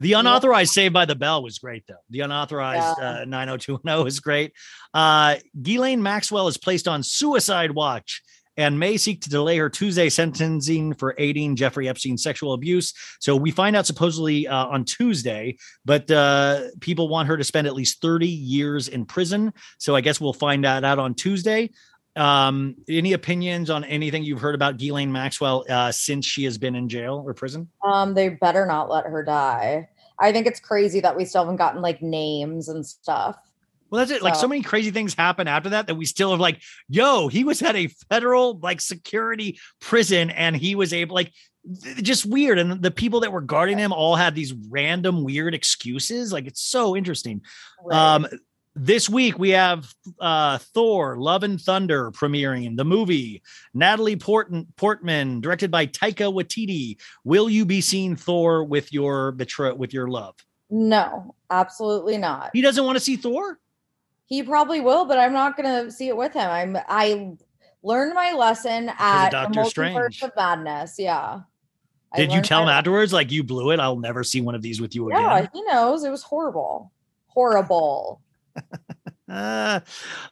The unauthorized Saved by the Bell was great though. The unauthorized Yeah. uh, 90210 is great. Uh, Ghislaine Maxwell is placed on suicide watch and may seek to delay her Tuesday sentencing for aiding Jeffrey Epstein's sexual abuse. So we find out supposedly uh, on Tuesday, but uh, people want her to spend at least 30 years in prison. So I guess we'll find that out on Tuesday. Um, any opinions on anything you've heard about Ghislaine Maxwell uh, since she has been in jail or prison? Um, they better not let her die. I think it's crazy that we still haven't gotten like names and stuff. Well, that's it. Like so So- many crazy things happen after that that we still have like, yo, he was at a federal like security prison and he was able like th- just weird. And the people that were guarding him all had these random weird excuses. Like it's so interesting. Right. Um, this week we have uh Thor Love and Thunder premiering the movie. Natalie Portman, Portman directed by Taika Waititi. Will you be seeing Thor with your betro- with your love? no, absolutely not. He doesn't want to see Thor? He probably will, but I'm not gonna see it with him. I'm I learned my lesson at Doctor Strange. of Madness. Yeah. Did you tell him afterwards, like you blew it? I'll never see one of these with you again. Yeah, he knows it was horrible. Horrible.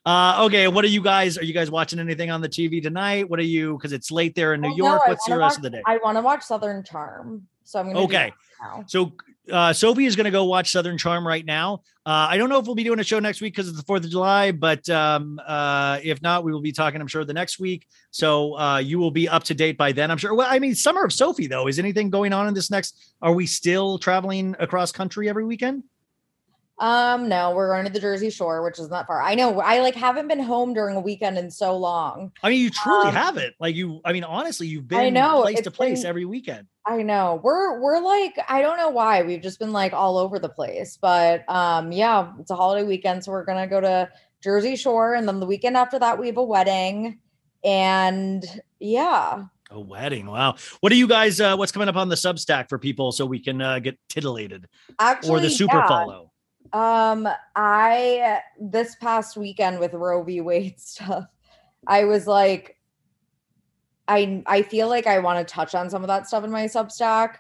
Uh, okay. What are you guys? Are you guys watching anything on the TV tonight? What are you? Because it's late there in New Well, York. I What's the rest of the day? I want to watch Southern Charm. So I'm gonna Okay. So uh, Sophie is going to go watch Southern Charm right now. Uh, I don't know if we'll be doing a show next week because it's the Fourth of July, but um, uh, if not, we will be talking. I'm sure the next week. So uh, you will be up to date by then. I'm sure. Well, I mean, Summer of Sophie though. Is anything going on in this next? Are we still traveling across country every weekend? Um, no, we're going to the Jersey Shore, which is not far. I know I like haven't been home during a weekend in so long. I mean, you truly Um, haven't. Like you. I mean, honestly, you've been I know, place to place been- every weekend. I know. We're we're like I don't know why. We've just been like all over the place. But um yeah, it's a holiday weekend so we're going to go to Jersey Shore and then the weekend after that we have a wedding and yeah. A wedding. Wow. What are you guys? Uh, what's coming up on the Substack for people so we can uh, get titillated Actually or the super yeah. follow? Um, I this past weekend with Roe v. Wade stuff, I was like, I I feel like I want to touch on some of that stuff in my Substack.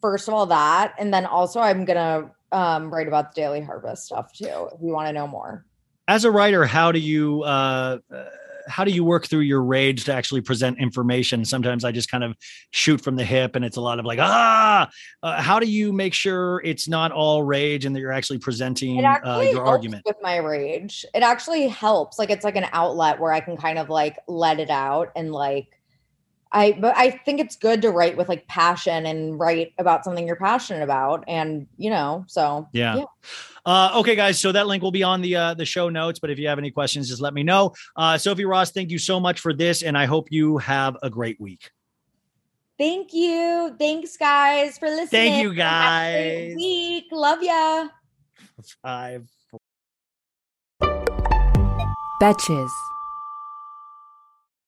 First of all, that, and then also I'm gonna um write about the Daily Harvest stuff too. If you want to know more. As a writer, how do you uh, uh, how do you work through your rage to actually present information? Sometimes I just kind of shoot from the hip, and it's a lot of like ah. Uh, how do you make sure it's not all rage and that you're actually presenting It uh, your argument? with my rage. It actually helps. Like it's like an outlet where I can kind of like let it out and like I but I think it's good to write with like passion and write about something you're passionate about and you know, so Yeah. Yeah. Uh, okay, guys. So that link will be on the uh, the show notes. But if you have any questions, just let me know. Uh, Sophie Ross, thank you so much for this, and I hope you have a great week. Thank you. Thanks guys for listening. Thank you, Have a great guys. Week. Love ya. Five. Betches.